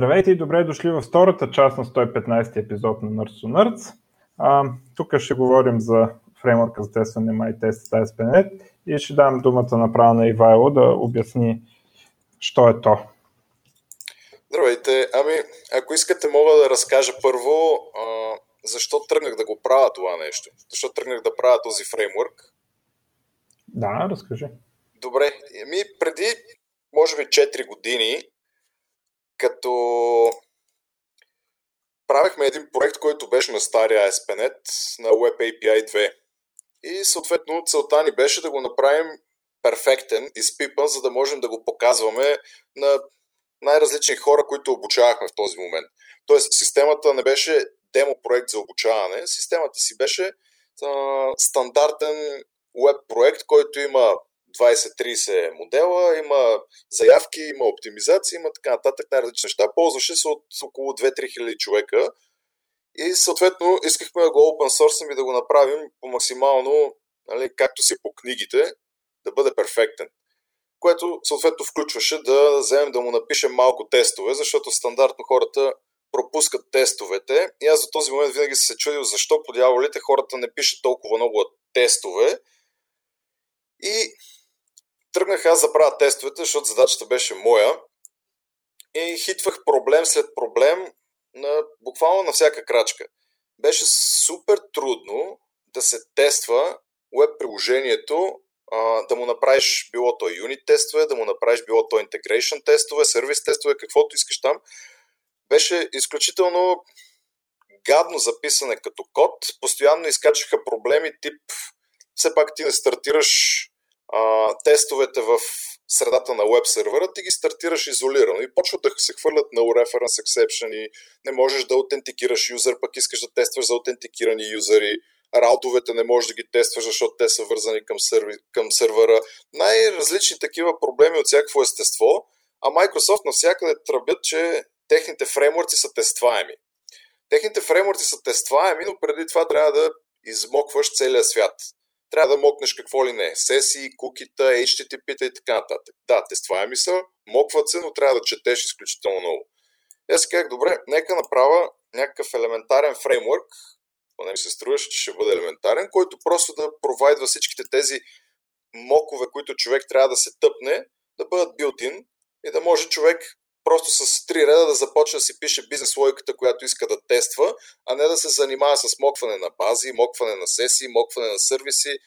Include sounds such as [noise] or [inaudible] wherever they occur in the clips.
Здравейте и добре дошли във втората част на 115 епизод на Nerds to Nerds. А, тук ще говорим за фреймворка за тестване MyTest ASP.NET и ще дам думата направо на Ивайло да обясни, що е то. Здравейте! Ами, ако искате, мога да разкажа първо а, защо тръгнах да го правя това нещо. Защо тръгнах да правя този фреймворк. Да, разкажи. Добре. Ми преди, може би, 4 години като правихме един проект, който беше на стария ASP.NET на Web API 2. И съответно целта ни беше да го направим перфектен, изпипан, за да можем да го показваме на най-различни хора, които обучавахме в този момент. Тоест, системата не беше демо проект за обучаване, системата си беше а, стандартен веб проект, който има 20-30 модела, има заявки, има оптимизация, има така нататък най-различни неща. Ползваше се от около 2-3 хиляди човека и съответно искахме да го open source и да го направим по максимално, нали, както си по книгите, да бъде перфектен. Което съответно включваше да вземем да му напишем малко тестове, защото стандартно хората пропускат тестовете. И аз за този момент винаги се чудил защо по дяволите хората не пишат толкова много тестове. И Тръгнах аз да правя тестовете, защото задачата беше моя и хитвах проблем след проблем на, буквално на всяка крачка. Беше супер трудно да се тества веб приложението, да му направиш било то юнит тестове, да му направиш било то integration тестове, сервис тестове, каквото искаш там. Беше изключително гадно записане като код. Постоянно изкачаха проблеми тип все пак ти не стартираш а, тестовете в средата на веб сервера, ти ги стартираш изолирано и почват да се хвърлят на reference exception и не можеш да аутентикираш юзър, пък искаш да тестваш за аутентикирани юзери, раутовете не можеш да ги тестваш, защото те са вързани към, серви, към сервера. Най-различни такива проблеми от всякакво естество, а Microsoft навсякъде тръбят, че техните фреймворци са тестваеми. Техните фреймворци са тестваеми, но преди това трябва да измокваш целия свят трябва да мокнеш какво ли не. Сесии, кукита, HTTP-та и така нататък. Да, тестваеми са, мокват се, но трябва да четеш изключително много. И аз казах, добре, нека направя някакъв елементарен фреймворк, поне ми се струваше, че ще бъде елементарен, който просто да провайдва всичките тези мокове, които човек трябва да се тъпне, да бъдат билтин и да може човек просто с три реда да започне да си пише бизнес логиката, която иска да тества, а не да се занимава с мокване на бази, мокване на сесии, мокване на сервиси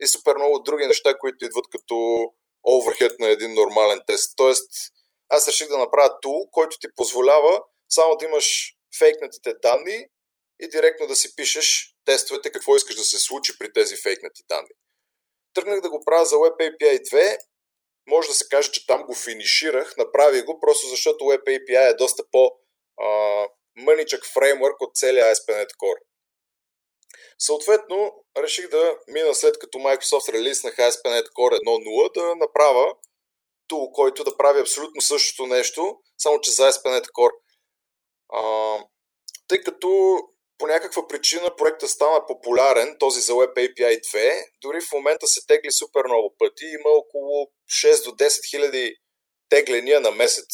и супер много други неща, които идват като оверхед на един нормален тест. Тоест, аз реших да направя тул, който ти позволява само да имаш фейкнатите данни и директно да си пишеш тестовете, какво искаш да се случи при тези фейкнати данни. Тръгнах да го правя за Web API 2 може да се каже, че там го финиширах, направих го, просто защото Web API е доста по мъничък фреймворк от целия ASP.NET Core. Съответно, реших да мина след като Microsoft релизнаха ASP.NET Core 1.0 да направя тул, който да прави абсолютно същото нещо, само че за ASP.NET Core. А, тъй като по някаква причина проекта стана популярен, този за Web API 2, дори в момента се тегли супер много пъти. Има около 6 до 10 хиляди тегления на месец,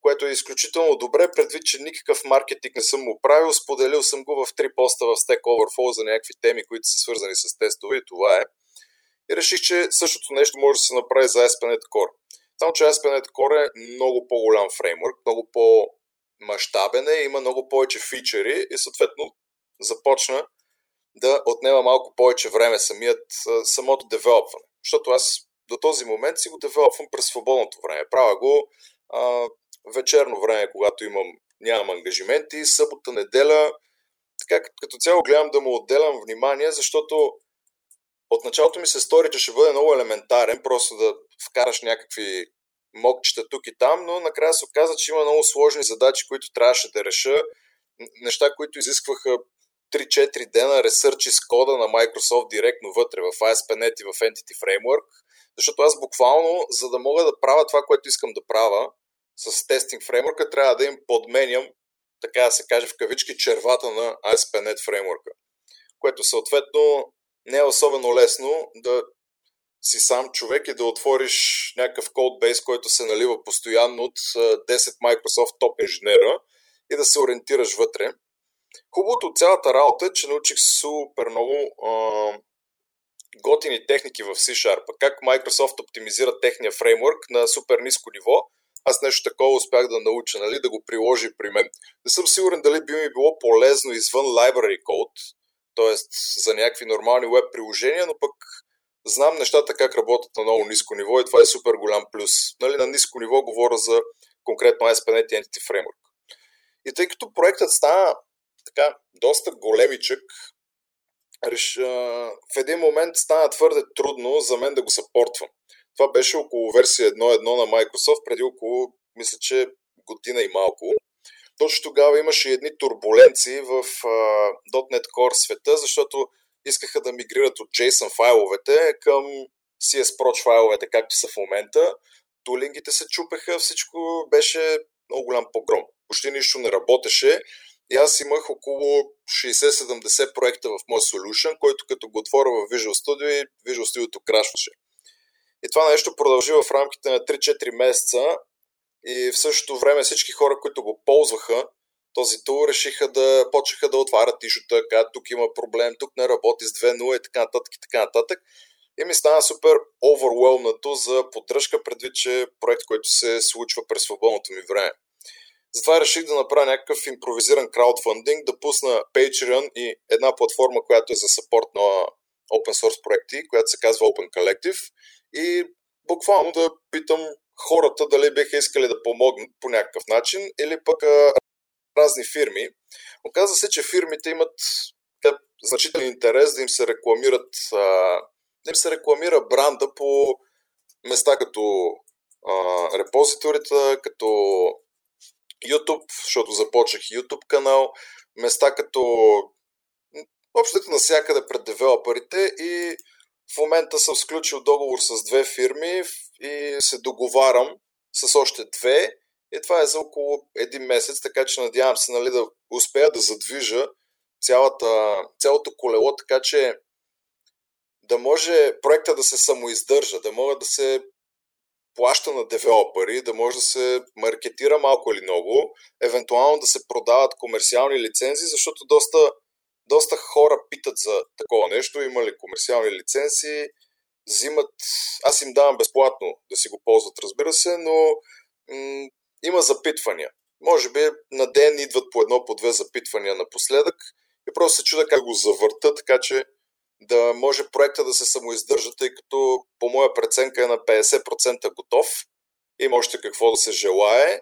което е изключително добре, предвид, че никакъв маркетинг не съм му правил. Споделил съм го в три поста в Stack Overflow за някакви теми, които са свързани с тестове и това е. И реших, че същото нещо може да се направи за ASP.NET Core. Само, че ASP.NET Core е много по-голям фреймворк, много по- мащабен е, има много повече фичери и съответно започна да отнема малко повече време самият, самото девелопване. Защото аз до този момент си го девелопвам през свободното време. Правя го а, вечерно време, когато имам, нямам ангажименти, събота, неделя. Така като цяло гледам да му отделям внимание, защото от началото ми се стори, че ще бъде много елементарен, просто да вкараш някакви мокчета тук и там, но накрая се оказа, че има много сложни задачи, които трябваше да реша. Неща, които изискваха 3-4 дена ресърчи с кода на Microsoft директно вътре в ASP.NET и в Entity Framework, защото аз буквално, за да мога да правя това, което искам да правя с тестинг фреймворка, трябва да им подменям, така да се каже в кавички, червата на ASP.NET фреймворка, което съответно не е особено лесно да си сам човек и да отвориш някакъв кодбейс, който се налива постоянно от 10 Microsoft топ инженера и да се ориентираш вътре. Хубавото от цялата работа е, че научих супер много а, готини техники в C-Sharp. Как Microsoft оптимизира техния фреймворк на супер ниско ниво. Аз нещо такова успях да науча, нали, да го приложи при мен. Не съм сигурен дали би ми било полезно извън library code, т.е. за някакви нормални веб приложения, но пък знам нещата как работят на много ниско ниво и това е супер голям плюс. Нали, на ниско ниво говоря за конкретно ASP.NET Entity Framework. И тъй като проектът стана така доста големичък, реш, в един момент стана твърде трудно за мен да го съпортвам. Това беше около версия 1.1 на Microsoft, преди около, мисля, че година и малко. Точно тогава имаше едни турбуленции в uh, .NET Core света, защото искаха да мигрират от JSON файловете към CS Proch файловете, както са в момента. Тулингите се чупеха, всичко беше много голям погром. Почти нищо не работеше и аз имах около 60-70 проекта в моят solution, който като го отворя в Visual Studio и Visual Studio крашваше. И това нещо продължи в рамките на 3-4 месеца и в същото време всички хора, които го ползваха, този тул решиха да почнаха да отварят тишота, казват тук има проблем, тук не работи с 2.0 и така нататък и така нататък. И ми стана супер overwhelmнато за поддръжка, предвид, че е проект, който се случва през свободното ми време. Затова реших да направя някакъв импровизиран краудфандинг, да пусна Patreon и една платформа, която е за саппорт на open source проекти, която се казва Open Collective и буквално да питам хората дали биха искали да помогнат по някакъв начин или пък разни фирми. Оказва се, че фирмите имат значителен интерес да им се рекламират да им се рекламира бранда по места като а, репозиторите, като YouTube, защото започнах YouTube канал, места като общото навсякъде пред девелоперите и в момента съм сключил договор с две фирми и се договарям с още две и това е за около един месец, така че надявам се нали, да успея да задвижа цялата, цялото колело, така че да може проекта да се самоиздържа, да могат да се плаща на девелопери, да може да се маркетира малко или много, евентуално да се продават комерциални лицензи, защото доста, доста хора питат за такова нещо, има ли комерциални лицензи, взимат, аз им давам безплатно да си го ползват, разбира се, но м- има запитвания. Може би на ден идват по едно, по две запитвания напоследък и просто се чуда как го завърта, така че да може проекта да се самоиздържа, тъй като по моя преценка е на 50% готов. Има още какво да се желае.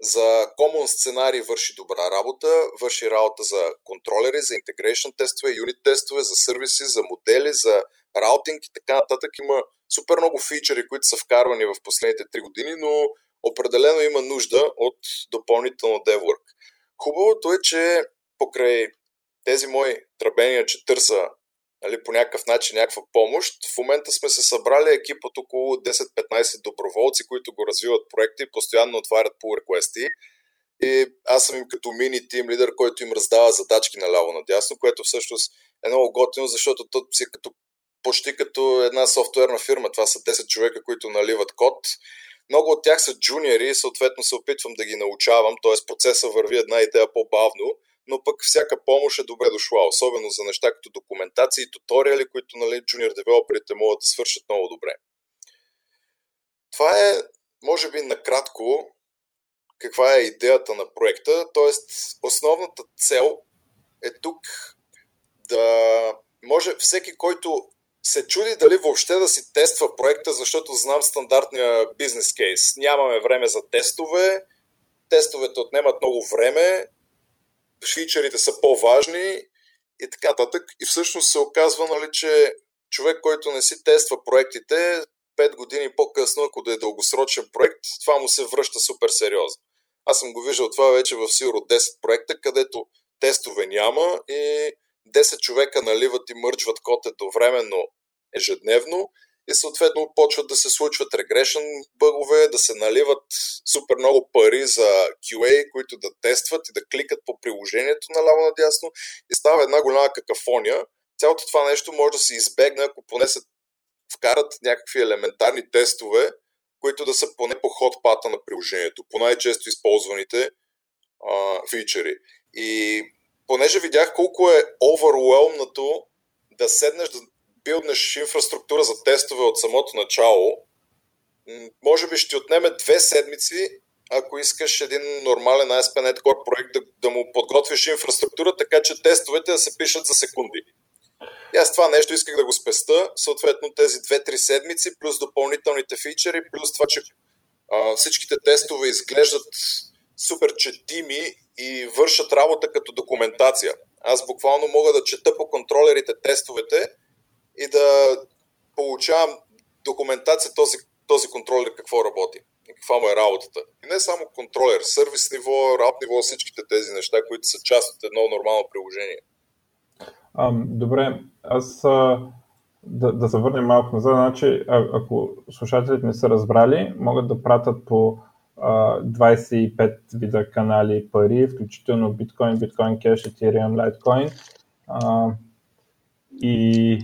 За common сценарий върши добра работа, върши работа за контролери, за integration тестове, юнит тестове, за сервиси, за модели, за раутинг и така нататък. Има супер много фичери, които са вкарвани в последните 3 години, но определено има нужда от допълнително девворк. Хубавото е, че покрай тези мои тръбения, че търса нали, по някакъв начин някаква помощ. В момента сме се събрали екип от около 10-15 доброволци, които го развиват проекти постоянно отварят pull реквести. И аз съм им като мини тим лидер, който им раздава задачки наляво надясно, което всъщност е много готино, защото то си е като, почти като една софтуерна фирма. Това са 10 човека, които наливат код. Много от тях са джуниори и съответно се опитвам да ги научавам, т.е. процеса върви една идея по-бавно, но пък всяка помощ е добре дошла, особено за неща като документации и туториали, които нали, джуниор девелоперите могат да свършат много добре. Това е, може би, накратко каква е идеята на проекта, т.е. основната цел е тук да може всеки, който се чуди дали въобще да си тества проекта, защото знам стандартния бизнес кейс. Нямаме време за тестове, тестовете отнемат много време, фичерите са по-важни и така нататък. И всъщност се оказва, нали, че човек, който не си тества проектите, 5 години по-късно, ако да е дългосрочен проект, това му се връща супер сериозно. Аз съм го виждал това вече в сигурно 10 проекта, където тестове няма и 10 човека наливат и мърчват код едновременно ежедневно и съответно почват да се случват регрешен бъгове, да се наливат супер много пари за QA, които да тестват и да кликат по приложението наляво надясно и става една голяма какафония. Цялото това нещо може да се избегне, ако поне се вкарат някакви елементарни тестове, които да са поне по ход пата на приложението, по най-често използваните а, фичери. И понеже видях колко е overwhelmнато да седнеш да билднеш инфраструктура за тестове от самото начало, може би ще отнеме две седмици, ако искаш един нормален ASP.NET Core проект да, да му подготвиш инфраструктура, така че тестовете да се пишат за секунди. И аз това нещо исках да го спеста, съответно тези 2-3 седмици, плюс допълнителните фичери, плюс това, че а, всичките тестове изглеждат супер четими и вършат работа като документация. Аз буквално мога да чета по контролерите тестовете и да получавам документация този, този контролер какво работи и каква му е работата. И не само контролер, сервис ниво, раб ниво, всичките тези неща, които са част от едно нормално приложение. А, добре, аз а, да, да се върнем малко назад. Значи, а, ако слушателите не са разбрали, могат да пратят по 25 вида канали пари, включително биткоин, биткоин кеш, Ethereum, Litecoin. А, и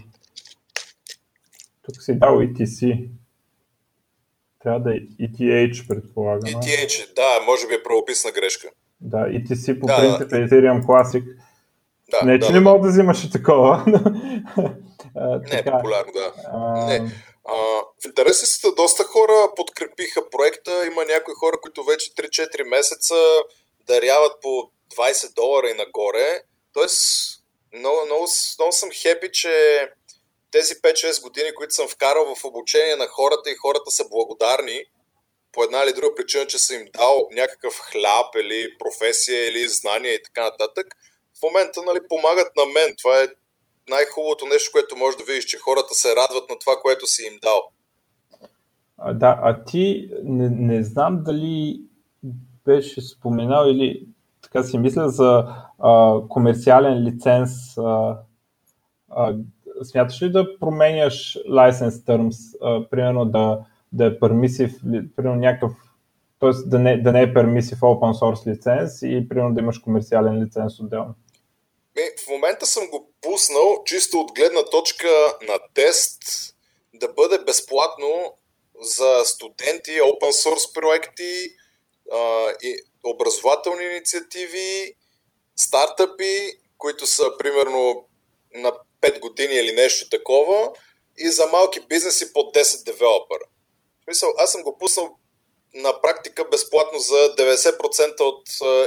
тук си дал ETC. Трябва да е ETH, предполагам. ETH, да, може би е правописна грешка. Да, ETC по да, принцип е Ethereum Classic. Да, не, че да, не мога да взимаш и такова. [laughs] не е популярно, да. А... Не. А, в интересите доста хора подкрепиха проекта. Има някои хора, които вече 3-4 месеца даряват по 20 долара и нагоре. Тоест, много, много, много съм хепи, че тези 5-6 години, които съм вкарал в обучение на хората и хората са благодарни по една или друга причина, че съм им дал някакъв хляб или професия или знания и така нататък, в момента нали, помагат на мен. Това е най-хубавото нещо, което може да видиш, че хората се радват на това, което си им дал. Да, а ти не, не знам дали беше споменал или така си мисля за а, комерциален лиценз. А, а, смяташ ли да променяш license terms, а, примерно да, да е permissive, примерно някакъв, т.е. Да не, да не е permissive open source лиценз и примерно да имаш комерциален лиценз отделно? В момента съм го пуснал чисто от гледна точка на тест да бъде безплатно за студенти, open source проекти, образователни инициативи, стартъпи, които са примерно на 5 години или нещо такова, и за малки бизнеси под 10 девелопера. Мисъл, аз съм го пуснал на практика безплатно за 90% от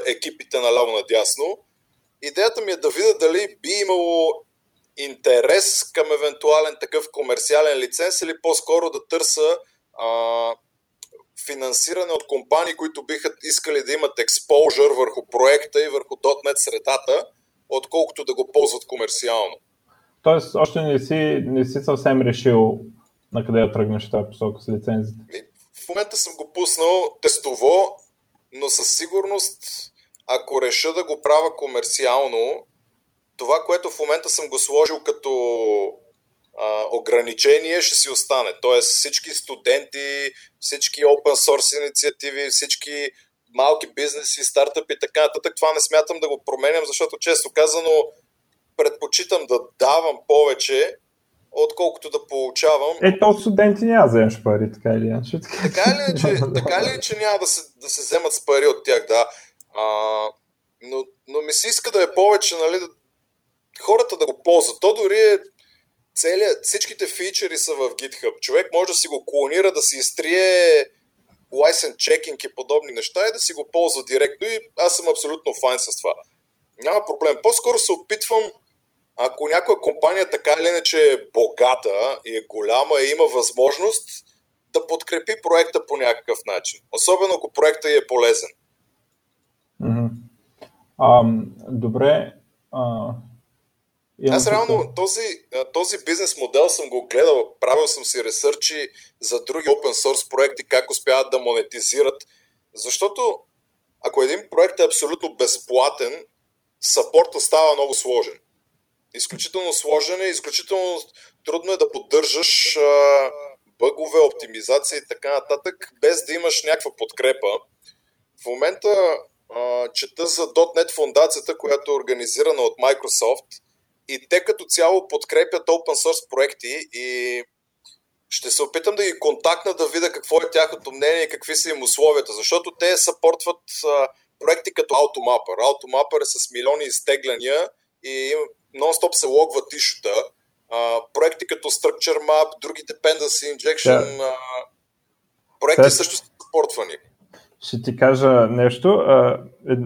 екипите на ляво надясно. Идеята ми е да видя дали би имало интерес към евентуален такъв комерциален лиценз или по-скоро да търса а, финансиране от компании, които биха искали да имат експожър върху проекта и върху .NET средата, отколкото да го ползват комерциално. Тоест, още не си, не си съвсем решил на къде да тръгнеш тази посока с лицензите? В момента съм го пуснал тестово, но със сигурност, ако реша да го правя комерциално, това, което в момента съм го сложил като а, ограничение, ще си остане. Тоест всички студенти, всички open source инициативи, всички малки бизнеси, стартъпи и така нататък, това не смятам да го променям, защото често казано предпочитам да давам повече, отколкото да получавам. Ето студенти няма да вземеш пари, така или иначе. Така ли, че, така ли, че няма да се, да се вземат с пари от тях, да. А, но, но ми се иска да е повече, нали, да, хората да го ползват. То дори е целият, всичките фичери са в GitHub. Човек може да си го клонира, да си изтрие license checking и подобни неща и да си го ползва директно и аз съм абсолютно файн с това. Няма проблем. По-скоро се опитвам, ако някоя компания така или иначе е богата и е голяма и има възможност да подкрепи проекта по някакъв начин. Особено ако проектът е полезен. Mm-hmm. Um, добре. Uh, аз реално този, този бизнес модел съм го гледал, правил съм си ресърчи за други open source проекти, как успяват да монетизират. Защото ако един проект е абсолютно безплатен, сапорта става много сложен. Изключително сложен е, изключително трудно е да поддържаш а, бъгове, оптимизация и така нататък, без да имаш някаква подкрепа. В момента а, чета за .NET фундацията, която е организирана от Microsoft – и те като цяло подкрепят open source проекти и ще се опитам да ги контактна да видя какво е тяхното мнение и какви са им условията, защото те съпортват а, проекти като Automapper. Automapper е с милиони изтегляния и нон-стоп се логват ишута. А, проекти като Structure Map, други Dependency Injection, да. а, проекти Те... също са съпортвани. Ще ти кажа нещо.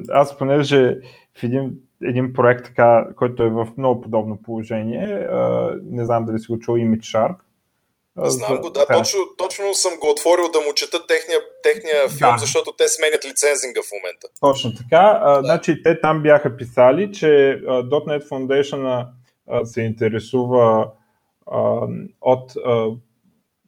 Аз понеже в един, един проект, така, който е в много подобно положение, не знам дали си го чул Image Sharp, Знам го, да, да. Точно, точно съм го отворил да му чета техния, техния филм, да. защото те сменят лицензинга в момента. Точно така. Да. значи, те там бяха писали, че .NET Foundation се интересува от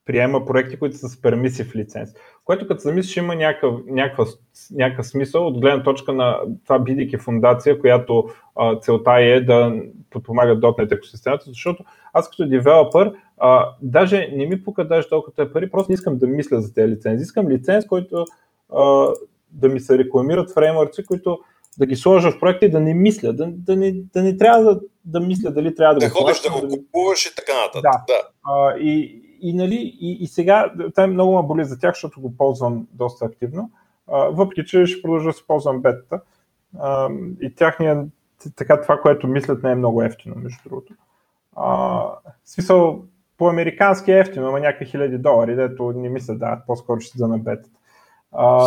приема проекти, които са с пермисив лиценз. Което като замислиш има някакъв, някакъв, някакъв смисъл от гледна точка на това бидейки фундация, която а, целта е да подпомага .NET екосистемата, защото аз като девелопър а, даже не ми пука даже толкова пари, просто не искам да мисля за тези лицензи. Искам лиценз, който а, да ми се рекламират фреймворци, които да ги сложа в проекта и да не мисля, да, да, не, да не трябва да, да мисля дали трябва да, да го ходиш да го купуваш и така нататък. Да. да. А, и, и, нали, и, и сега това много ме боли за тях, защото го ползвам доста активно, а, въпреки че ще продължа да се ползвам бетата. А, и тяхния, така това, което мислят, не е много ефтино, между другото. А, смисъл, по-американски е ефтино, има някакви хиляди долари, дето не мисля да, по-скоро ще да на бетата.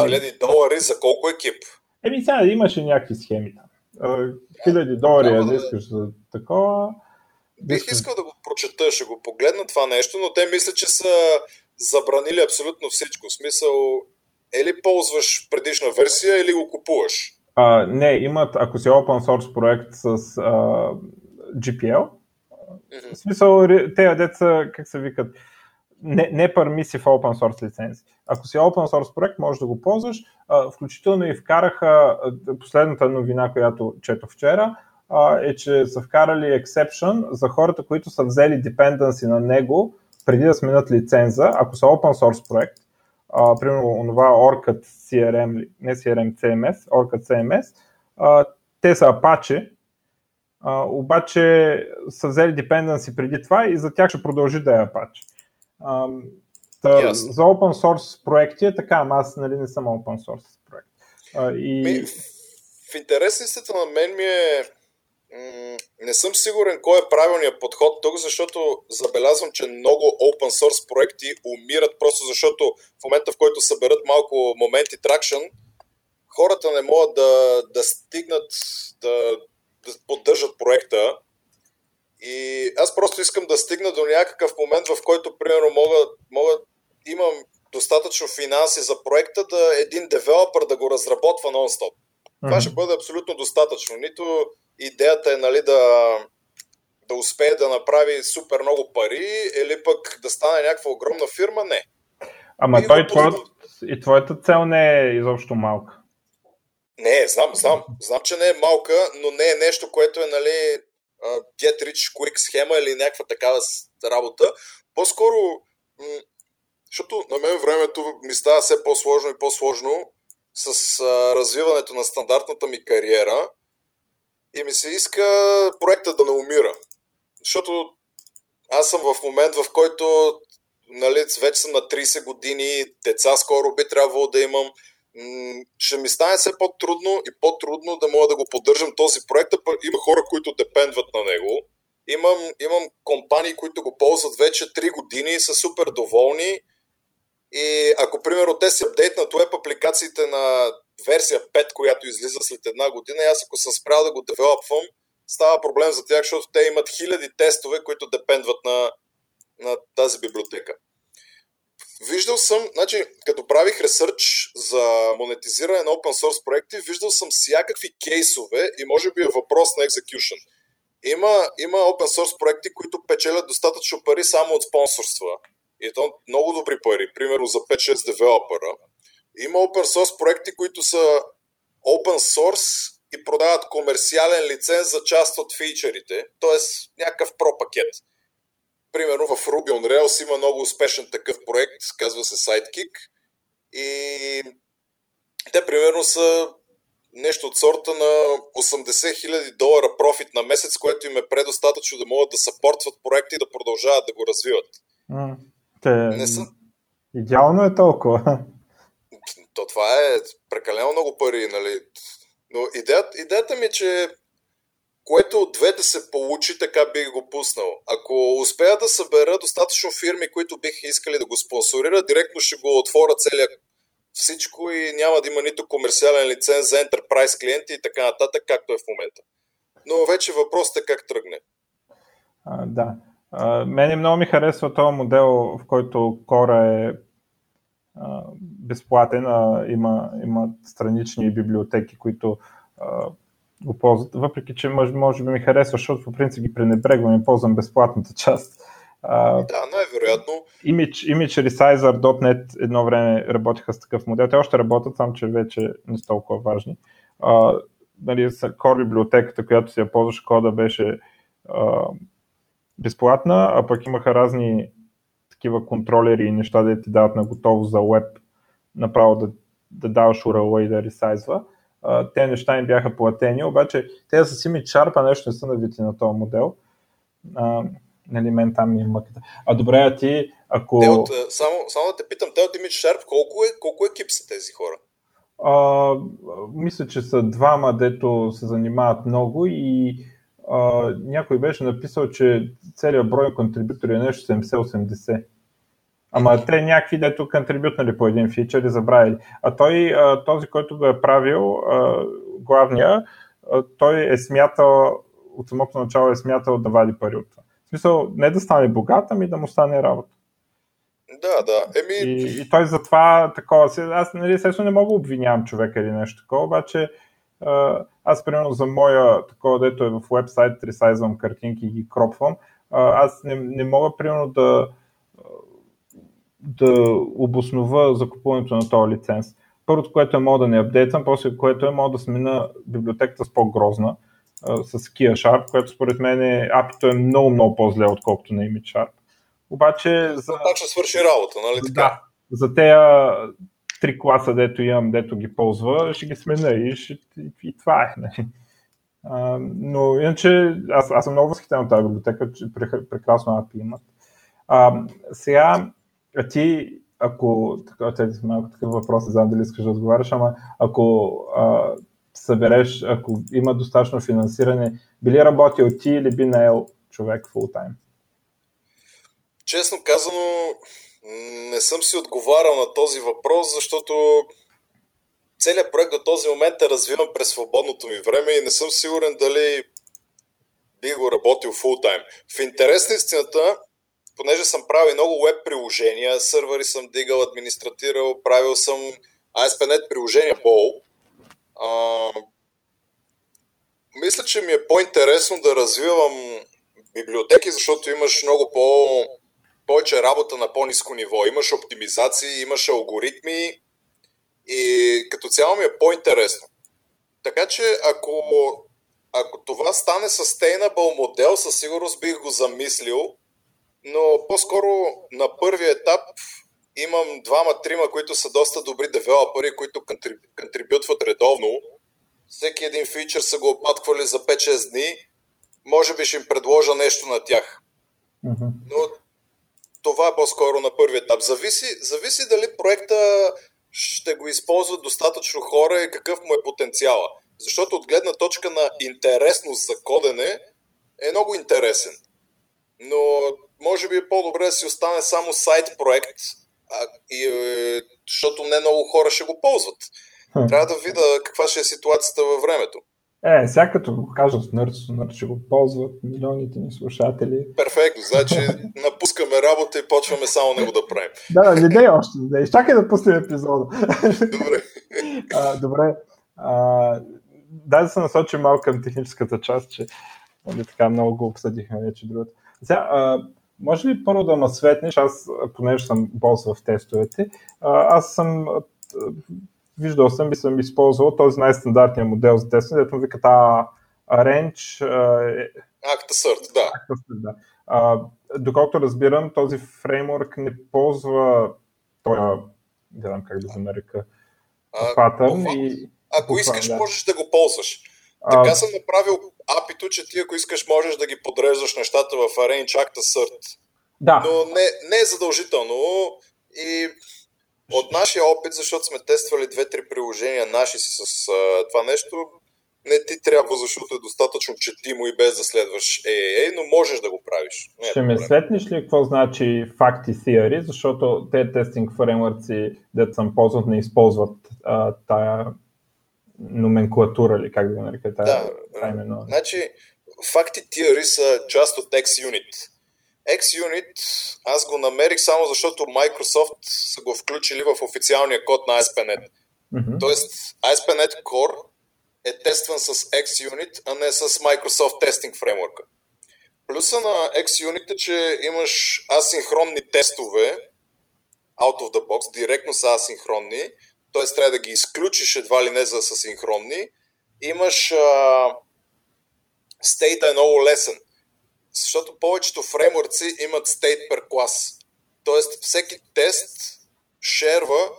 Хиляди долари за колко екип? Еми сега имаше някакви схеми там. Хиляди долари, да, да искаш за такова. Бих искал да го прочета, ще го погледна това нещо, но те мислят, че са забранили абсолютно всичко. В смисъл, или ползваш предишна версия, или го купуваш. А, не, имат, ако си open source проект с а, GPL, mm-hmm. в смисъл, те деца, как се викат, не, не permissive open source лиценз. Ако си open source проект, можеш да го ползваш. А, включително и вкараха последната новина, която чето вчера, е, че са вкарали exception за хората, които са взели dependency на него преди да сменят лиценза, ако са open source проект, а, примерно това Orcat CRM, не CRM, CMS, Orcat CMS, а, те са Apache, а, обаче са взели dependency преди това и за тях ще продължи да е Apache. А, та, yes. За open source проекти е така, ама аз нали, не съм open source проект. А, и... Ми, в интересностите на мен ми е не съм сигурен кой е правилният подход тук, защото забелязвам, че много open source проекти умират просто защото в момента, в който съберат малко моменти тракшн, хората не могат да, да стигнат да, да поддържат проекта. И аз просто искам да стигна до някакъв момент, в който, примерно, мога, мога имам достатъчно финанси за проекта да един девелопър да го разработва нон-стоп. Mm-hmm. Това ще бъде абсолютно достатъчно. Нито идеята е нали, да, да успее да направи супер много пари или пък да стане някаква огромна фирма, не. Ама и той, твоят, и твоята цел не е изобщо малка. Не, знам, знам. Знам, че не е малка, но не е нещо, което е, нали, get rich quick схема или някаква такава работа. По-скоро, защото на мен времето ми става все по-сложно и по-сложно с развиването на стандартната ми кариера и ми се иска проекта да не умира. Защото аз съм в момент, в който нали, вече съм на 30 години, деца скоро би трябвало да имам. Ще ми стане все по-трудно и по-трудно да мога да го поддържам този проект. Има хора, които депендват на него. Имам, имам компании, които го ползват вече 3 години и са супер доволни. И ако, примерно, те се апдейтнат веб апликациите на версия 5, която излиза след една година, и аз ако съм спрял да го девелопвам, става проблем за тях, защото те имат хиляди тестове, които депендват на, на тази библиотека. Виждал съм, значи, като правих ресърч за монетизиране на open source проекти, виждал съм всякакви кейсове и може би е въпрос на execution. Има, има open source проекти, които печелят достатъчно пари само от спонсорства. И то много добри пари, примерно за 5-6 девелопера. Има open source проекти, които са open source и продават комерциален лиценз за част от фичерите, т.е. някакъв про пакет. Примерно в Ruby on Rails има много успешен такъв проект, казва се Sidekick и те примерно са нещо от сорта на 80 000 долара профит на месец, което им е предостатъчно да могат да съпортват проекти и да продължават да го развиват. Те... Не съм... Идеално е толкова. То това е прекалено много пари, нали? Но идеята, идеята ми е, че което от двете се получи, така бих го пуснал. Ако успея да събера достатъчно фирми, които бих искали да го спонсорират, директно ще го отворя целия всичко и няма да има нито комерциален лиценз за Enterprise клиенти и така нататък, както е в момента. Но вече въпросът е как тръгне. А, да. А, мене много ми харесва този модел, в който Кора е безплатен, а има, има странични библиотеки, които а, го ползват, въпреки че може, може би ми харесва, защото по принцип ги пренебрегвам и ползвам безплатната част. А, да, най-вероятно. Image, Image Resizer.net едно време работиха с такъв модел. Те още работят, само че вече не са толкова важни. А, нали, Core библиотеката, която си я ползваш кода, беше а, безплатна, а пък имаха разни такива контролери и неща, да ти дават на готово за веб, направо да, да даваш URL и да ресайзва. те неща им бяха платени, обаче те с Image Sharp нещо не са навити на този модел. А, нали, мен там ми е мъката. А добре, а ти, ако... Те от, само, само да те питам, те от Image Sharp, колко, е, колко екип са тези хора? А, мисля, че са двама, дето се занимават много и а, някой беше написал, че целият брой контрибутори е нещо 70-80. Ама те някакви, дето контрибютнали по един фичър и забравили. А той, този, който го е правил, главния, той е смятал, от самото начало е смятал да вади пари от това. В смисъл, не да стане богат, ами да му стане работа. Да, да. Еми... И, и той затова такова. Аз нали, естествено не мога обвинявам човека или нещо такова, обаче аз, примерно, за моя такова, дето е в вебсайт, ресайзвам картинки и ги кропвам, аз не, не мога, примерно, да, да обоснова закупуването на този лиценз. Първото, което е мога да не апдейтвам, после което е мога да смена библиотеката с по-грозна, с Kia Sharp, което според мен е, апито е много, много по-зле, отколкото на Image Sharp. Обаче за... Значи свърши работа, нали така? Да, за тези три класа, дето имам, дето ги ползва, ще ги смена и, ще, и, и това е. Нали. А, но иначе аз, аз съм много възхитен от тази библиотека, че прекрасно API имат. А, сега, а ти, ако, така, те, малко такъв въпрос, знам дали искаш да отговаряш, ама ако а, събереш, ако има достатъчно финансиране, би ли работил ти или би наел човек time? Честно казано, не съм си отговарял на този въпрос, защото целият проект до този момент е развиван през свободното ми време и не съм сигурен дали би го работил фултайм. В интерес на истината, понеже съм правил много веб приложения, сървъри съм дигал, администратирал, правил съм ASP.NET приложения Bowl, а, мисля, че ми е по-интересно да развивам библиотеки, защото имаш много по- повече работа на по-низко ниво. Имаш оптимизации, имаш алгоритми и като цяло ми е по-интересно. Така че ако, ако това стане sustainable модел, със сигурност бих го замислил, но по-скоро на първия етап имам двама-трима, които са доста добри девелопери, които контрибютват редовно. Всеки един фичър са го опатквали за 5-6 дни. Може би ще им предложа нещо на тях. Но това е по-скоро на първи етап. Зависи, зависи дали проекта ще го използват достатъчно хора и какъв му е потенциала. Защото от гледна точка на интересност за кодене е много интересен. Но може би е по-добре да си остане само сайт проект, а, и, е, защото не много хора ще го ползват. Трябва да видя каква ще е ситуацията във времето. Е, сега като го кажат в Nerds, Nerds ще го ползват милионите ни слушатели. Перфектно, значи [laughs] напускаме работа и почваме само него да правим. да, не дей още, не дей. Чакай да пуснем епизода. Добре. [laughs] а, добре. А, дай да се насочим малко към техническата част, че нали, така много го обсъдихме вече другото. Сега, а, може ли първо да ме светнеш, аз, понеже съм бос в тестовете, а, аз съм виждал съм и съм използвал този най-стандартния модел за тестване, дето му викат Range. ActaCert, да. ActaCert, да. А, доколкото разбирам, този фреймворк не ползва този, не знам как да го нарека, патърн. И... Ако искаш, да. можеш да го ползваш. Така съм направил апито, че ти ако искаш, можеш да ги подреждаш нещата в Arrange ActaCert Да. Но не, не е задължително. И от нашия опит, защото сме тествали две-три приложения наши си с а, това нещо, не ти трябва, защото е достатъчно четимо и без да следваш AAA, но можеш да го правиш. Не е Ще ме светниш ли? Какво значи факти theory, защото те тестинг фреймворци, дето съм ползват, не използват а, тая номенклатура или как да го нарека тая, да, тая именно. Значи, факти theory са част от XUnit. XUnit аз го намерих само защото Microsoft са го включили в официалния код на ASP.NET. Mm-hmm. Тоест ASP.NET Core е тестван с XUnit, а не с Microsoft Testing Framework. Плюса на XUnit е, че имаш асинхронни тестове out of the box, директно са асинхронни, т.е. трябва да ги изключиш едва ли не за са синхронни. Имаш а, е много лесен, защото повечето фреймворци имат стейт per клас. Тоест всеки тест шерва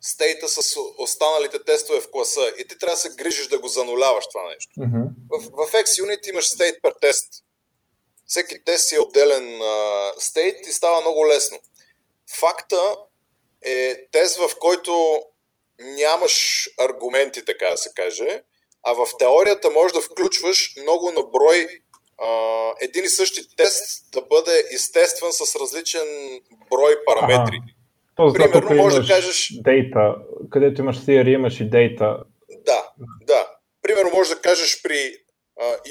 стейта с останалите тестове в класа и ти трябва да се грижиш да го зануляваш това нещо. Mm-hmm. В, в XUnit имаш стейт per тест. Всеки тест си е отделен стейт и става много лесно. Факта е тест, в който нямаш аргументи, така да се каже, а в теорията можеш да включваш много на брой а, един и същи тест да бъде естествен с различен брой параметри. Ага. Тоест, Примерно, може да кажеш... Дейта, където имаш theory, имаш и дейта. Да, да. Примерно, може да кажеш при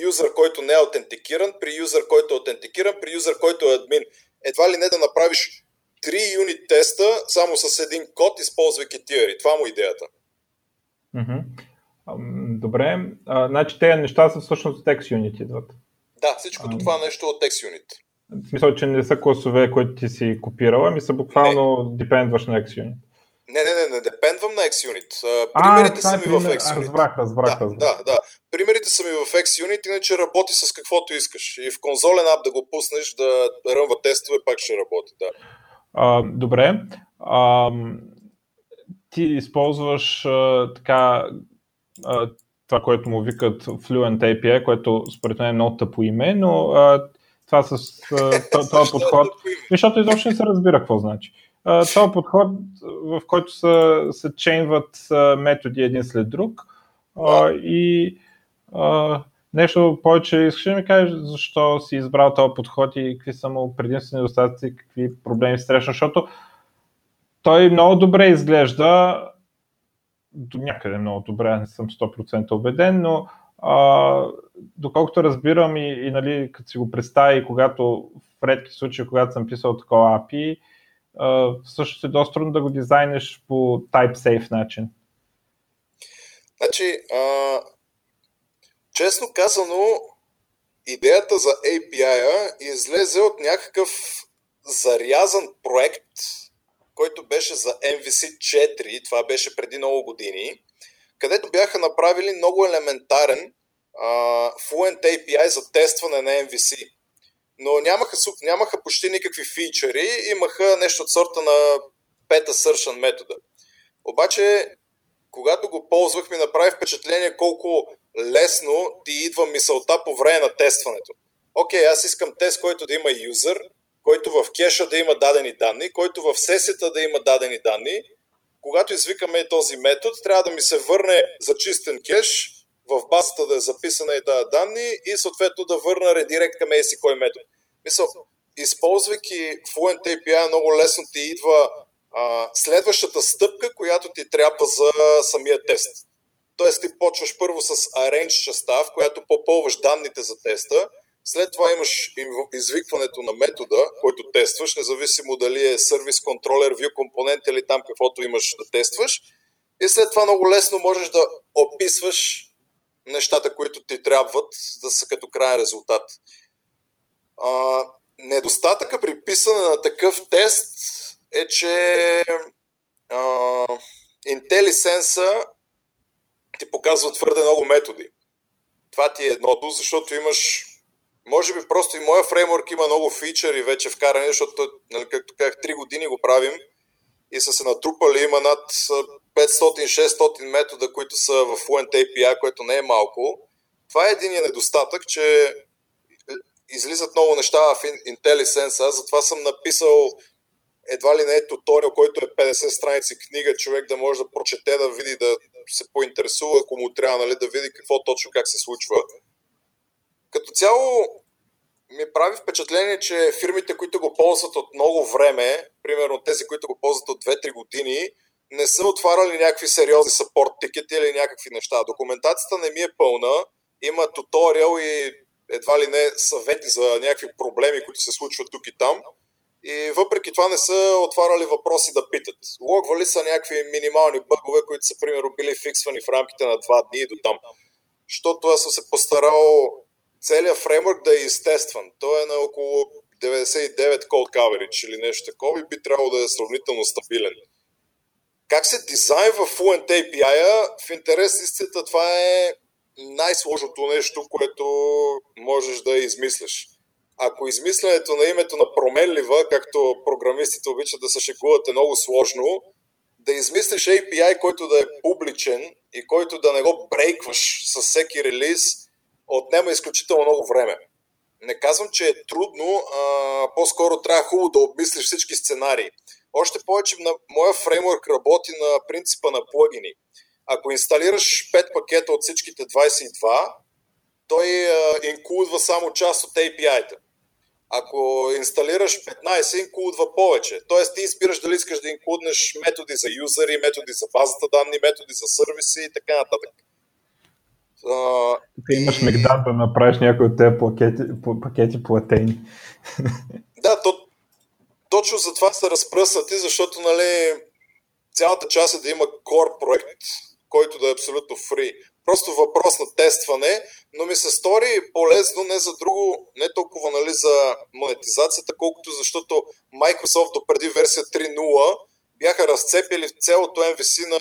юзър, който не е аутентикиран, при юзър, който е аутентикиран, при юзър, който е админ. Едва ли не да направиш три юнит теста само с един код, използвайки theory. Това му е идеята. Mm-hmm. Добре. А, значи тези неща са всъщност от XUnit идват. Да, всичкото а, това нещо от XUnit. В смисъл, че не са класове, които ти си копирала, ми са буквално не. депендваш на XUnit. Не, не, не, не депендвам на XUnit. Примерите а, са ми пример... в XUnit. Разбрах, разбрах, да, разбрах. Да, да. Примерите са ми в XUnit, иначе работи с каквото искаш. И в конзолен ап да го пуснеш да ръмва тестове, пак ще работи, да. А, добре. А, ти използваш а, така а, това, което му викат Fluent API, което според мен е много тъпо име, но а, това с [laughs] този подход, защото изобщо не се разбира какво значи. този подход, в който се, се чейнват методи един след друг и нещо повече искаш да ми кажеш защо си избрал този подход и какви са му предимствени недостатъци, какви проблеми срещна, защото той много добре изглежда, до някъде много добре, не съм 100% убеден, но а, доколкото разбирам и, и нали, като си го представи, когато в редки случаи, когато съм писал такова API, а, всъщност е доста трудно да го дизайнеш по type-safe начин. Значи, а, честно казано, идеята за API-а излезе от някакъв зарязан проект, който беше за MVC 4, това беше преди много години, където бяха направили много елементарен uh, Fluent API за тестване на MVC. Но нямаха, нямаха почти никакви фичъри, имаха нещо от сорта на Beta Assertion метода. Обаче, когато го ползвах, ми направи впечатление колко лесно ти идва мисълта по време на тестването. Окей, аз искам тест, който да има юзър, който в кеша да има дадени данни, който в сесията да има дадени данни когато извикаме този метод, трябва да ми се върне зачистен кеш, в базата да е записана и тази данни и съответно да върна редирект към еси кой метод. Мисъл, използвайки Fluent API много лесно ти идва а, следващата стъпка, която ти трябва за самия тест. Тоест ти почваш първо с arrange частта, в която попълваш данните за теста, след това имаш извикването на метода, който тестваш, независимо дали е сервис контролер, view компонент или там каквото имаш да тестваш. И след това много лесно можеш да описваш нещата, които ти трябват да са като крайен резултат. А, недостатъка при писане на такъв тест е, че а, IntelliSense ти показва твърде много методи. Това ти е едното, защото имаш може би просто и моя фреймворк има много фичъри вече вкарани, защото, нали, както казах, 3 години го правим и са се натрупали, има над 500-600 метода, които са в Fluent API, което не е малко. Това е един недостатък, че излизат много неща в IntelliSense, затова съм написал едва ли не е туториал, който е 50 страници книга, човек да може да прочете, да види, да се поинтересува, ако му трябва, нали, да види какво точно как се случва. Като цяло ми прави впечатление, че фирмите, които го ползват от много време, примерно тези, които го ползват от 2-3 години, не са отваряли някакви сериозни саппорт тикети или някакви неща. Документацията не ми е пълна, има туториал и едва ли не съвети за някакви проблеми, които се случват тук и там. И въпреки това не са отваряли въпроси да питат. Логвали са някакви минимални бъгове, които са примерно били фиксвани в рамките на 2 дни и до там. Защото аз съм се постарал целият фреймворк да е изтестван. Той е на около 99 code coverage или нещо такова и би трябвало да е сравнително стабилен. Как се дизайнва Fluent API-а, в интерес истината това е най-сложното нещо, което можеш да измислиш. Ако измисленето на името на променлива, както програмистите обичат да се шегуват е много сложно, да измислиш API, който да е публичен и който да не го брейкваш с всеки релиз, отнема изключително много време. Не казвам, че е трудно, а, по-скоро трябва хубаво да обмислиш всички сценарии. Още повече на моя фреймворк работи на принципа на плагини. Ако инсталираш 5 пакета от всичките 22, той а, само част от API-та. Ако инсталираш 15, инклюдва повече. Тоест ти избираш дали искаш да инклюднеш методи за юзери, методи за базата данни, методи за сервиси и така нататък. Тук имаш мегдан да направиш някои от тези пакети, пакети платени. [laughs] Да, то, точно за това са разпръснати, защото нали, цялата част е да има core проект, който да е абсолютно фри. Просто въпрос на тестване, но ми се стори полезно не за друго, не толкова нали, за монетизацията, колкото защото Microsoft до преди версия 3.0 бяха разцепили цялото MVC на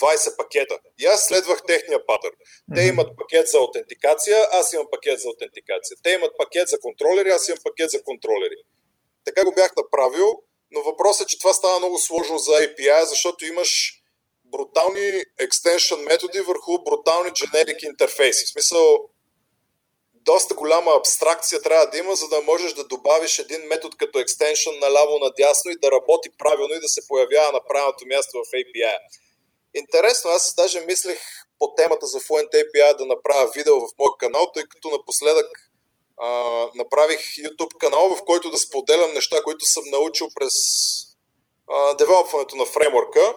20 пакета. И аз следвах техния патър. Те имат пакет за аутентикация, аз имам пакет за аутентикация. Те имат пакет за контролери, аз имам пакет за контролери. Така го бях направил, но въпросът е, че това става много сложно за API, защото имаш брутални екстеншън методи върху брутални generic интерфейси. В смисъл, доста голяма абстракция трябва да има, за да можеш да добавиш един метод като екстеншън наляво надясно и да работи правилно и да се появява на правилното място в API. Интересно, аз даже мислех по темата за Fluent API да направя видео в моят канал, тъй като напоследък а, направих YouTube канал, в който да споделям неща, които съм научил през девелопването на фреймворка.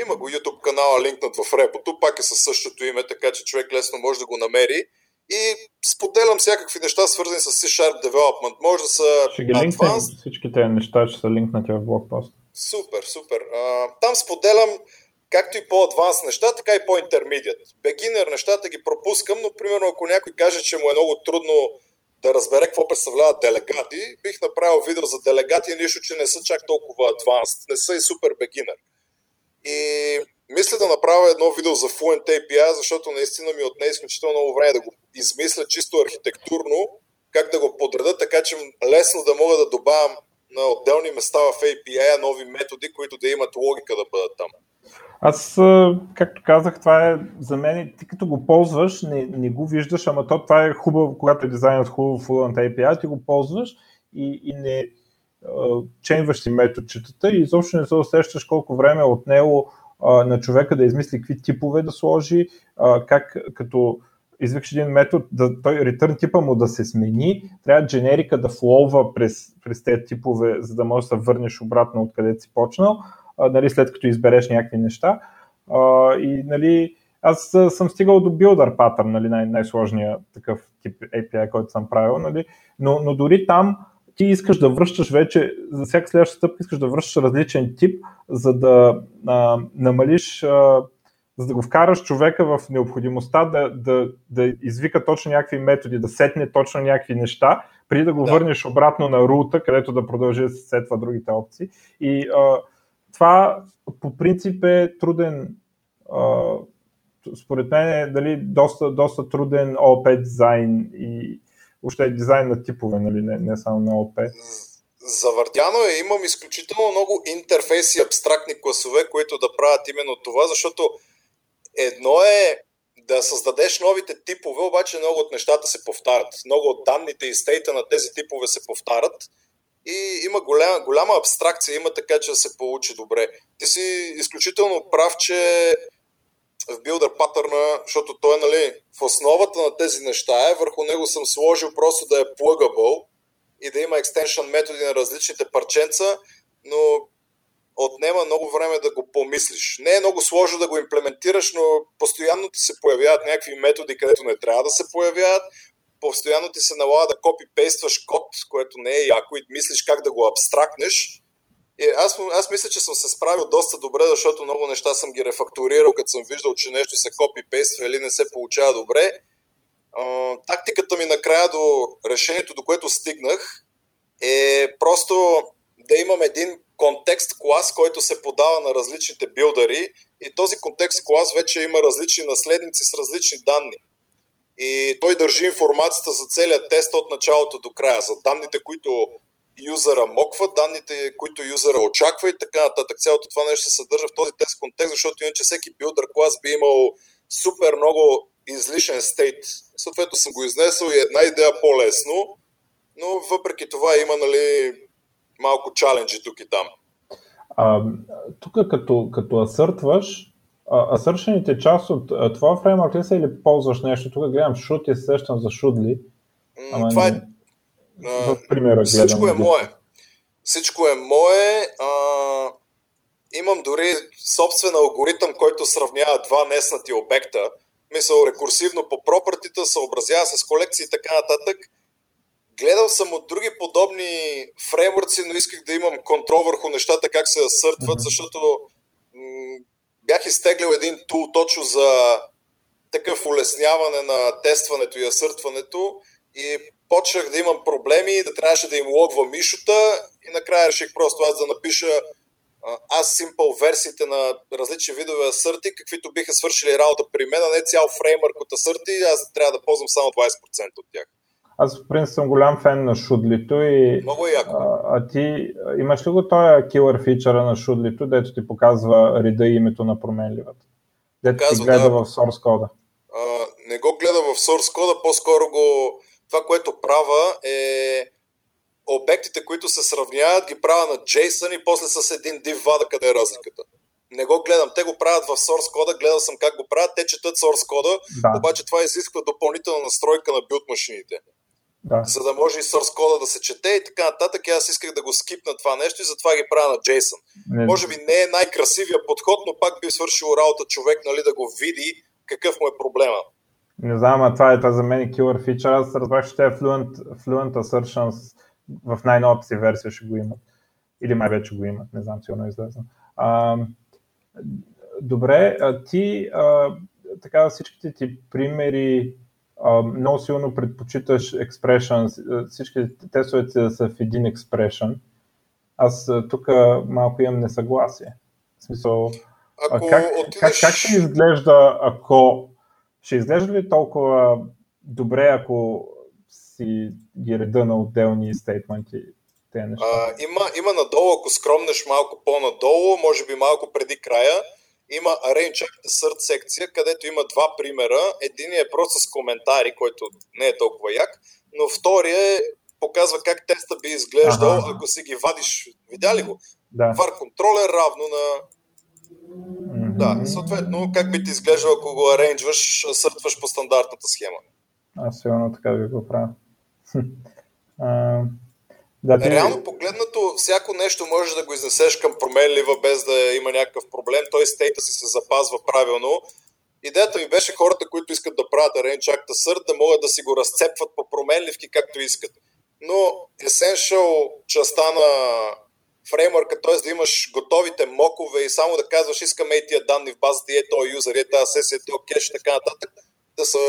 Има го YouTube канала линкнат в репото, пак е със същото име, така че човек лесно може да го намери. И споделям всякакви неща, свързани с C-Sharp Development. Може да са Ще ги линкнем всички тези неща, че са линкнати в блокпост. Супер, супер. А, там споделям както и по-адванс неща, така и по-интермедиат. Бегинер нещата ги пропускам, но примерно ако някой каже, че му е много трудно да разбере какво представляват делегати, бих направил видео за делегати, нищо, че не са чак толкова адванс, не са и супер бегинер. И мисля да направя едно видео за Fluent API, защото наистина ми отне изключително много време да го измисля чисто архитектурно, как да го подреда, така че лесно да мога да добавям на отделни места в API нови методи, които да имат логика да бъдат там. Аз, както казах, това е за мен, ти като го ползваш, не, не го виждаш, ама то това е хубаво, когато е дизайнът хубаво в Fluent API, ти го ползваш и, и не чейнваш си методчетата и изобщо не се усещаш колко време е от него на човека да измисли какви типове да сложи, а, как като извикаш един метод, да, той return типа му да се смени, трябва дженерика да флоува през, през тези типове, за да можеш да се върнеш обратно откъдето си почнал нали, след като избереш някакви неща. И нали, аз съм стигал до Builder Pattern, нали, най- най-сложния такъв тип API, който съм правил, нали, но, но дори там ти искаш да връщаш вече, за всяка следваща стъпка искаш да връщаш различен тип, за да а, намалиш, а, за да го вкараш човека в необходимостта да, да, да извика точно някакви методи, да сетне точно някакви неща, преди да го да. върнеш обратно на рута, където да продължи да се сетва другите опции. И а, това по принцип е труден, а, според мен е дали, доста, доста труден ООП дизайн и още е дизайн на типове, нали, не, не само на ООП. Завъртяно е, имам изключително много интерфейси, абстрактни класове, които да правят именно това, защото едно е да създадеш новите типове, обаче много от нещата се повтарят. Много от данните и стейта на тези типове се повтарят и има голяма, голяма абстракция, има така, че да се получи добре. Ти си изключително прав, че в билдър патърна, защото той нали, в основата на тези неща е, върху него съм сложил просто да е plugable и да има екстеншън методи на различните парченца, но отнема много време да го помислиш. Не е много сложно да го имплементираш, но постоянно ти се появяват някакви методи, където не трябва да се появяват, постоянно ти се налага да копипействаш код, което не е яко и мислиш как да го абстрактнеш. И аз, аз мисля, че съм се справил доста добре, защото много неща съм ги рефакторирал, като съм виждал, че нещо се копипейства или не се получава добре. Тактиката ми накрая до решението, до което стигнах, е просто да имам един контекст клас, който се подава на различните билдари и този контекст клас вече има различни наследници с различни данни. И той държи информацията за целият тест от началото до края, за данните, които юзера моква, данните, които юзера очаква и така нататък. Цялото това нещо се съдържа в този тест контекст, защото иначе всеки билдър клас би имал супер много излишен стейт. Съответно съм го изнесъл и една идея по-лесно, но въпреки това има нали, малко чаленджи тук и там. А, тук като, като асъртваш, асършените част от това фреймворк ли са или ползваш нещо? Тук гледам шут и се сещам за шудли. Ама това е... В примера Всичко е мое. Всичко е мое. А, имам дори собствен алгоритъм, който сравнява два неснати обекта. Мисъл рекурсивно по пропъртите, съобразява с колекции и така нататък Гледал съм от други подобни фреймворци, но исках да имам контрол върху нещата, как се асъртват, mm-hmm. защото м- бях изтеглил един тул точно за такъв улесняване на тестването и асъртването и почнах да имам проблеми да трябваше да им логвам мишота и накрая реших просто аз да напиша аз симпъл версиите на различни видове асърти, каквито биха свършили работа при мен, а не цял фреймърк от асърти, аз трябва да ползвам само 20% от тях. Аз в принцип съм голям фен на шудлито и Много е яко. А, а ти имаш ли го този килър фичъра на шудлито, дето ти показва реда и името на променливата? Дето Казва, ти гледа да, в source кода? А, не го гледа в source кода, по-скоро го... Това, което правя е обектите, които се сравняват, ги правя на JSON и после с един div вада къде е разликата. Не го гледам. Те го правят в source кода, гледал съм как го правят, те четат source кода, да. обаче това изисква допълнителна настройка на билд машините да. за да може и source кода да се чете и така нататък. И аз исках да го скипна това нещо и затова ги правя на JSON. Не. Може би не е най-красивия подход, но пак би свършил работа човек нали, да го види какъв му е проблема. Не знам, а това е това за мен е killer feature. Аз разбрах, че те Fluent, Fluent Assertions в най-новата си версия ще го имат. Или май вече го имат, не знам, сигурно е излезна. А, добре, а ти а, така всичките ти примери много силно предпочиташ expression, всички тестовете да са в един expression. Аз тук малко имам несъгласие. В смисъл, ако как, отидеш... как, как ще изглежда, ако ще изглежда ли толкова добре, ако си ги реда на отделни стейтменти? А, има, има надолу, ако скромнеш малко по-надолу, може би малко преди края, има Arrange Act Cert секция, където има два примера. Един е просто с коментари, който не е толкова як, но втория е показва как теста би изглеждал, ага. ако си ги вадиш. Видя ли го? Да. Var контрол е равно на... Да, съответно, как би ти изглеждал, ако го аренджваш, съртваш по стандартната схема? Аз сигурно така би го правя. [laughs] Да, ти... Реално погледнато, всяко нещо можеш да го изнесеш към променлива, без да има някакъв проблем. Той стейта си се запазва правилно. Идеята ми беше хората, които искат да правят Arrange Acta Cert, да могат да си го разцепват по променливки, както искат. Но Essential частта на фреймворка, т.е. да имаш готовите мокове и само да казваш искаме и тия данни в базата, и е този юзер, и е тази сесия, е кеш и така нататък, да са,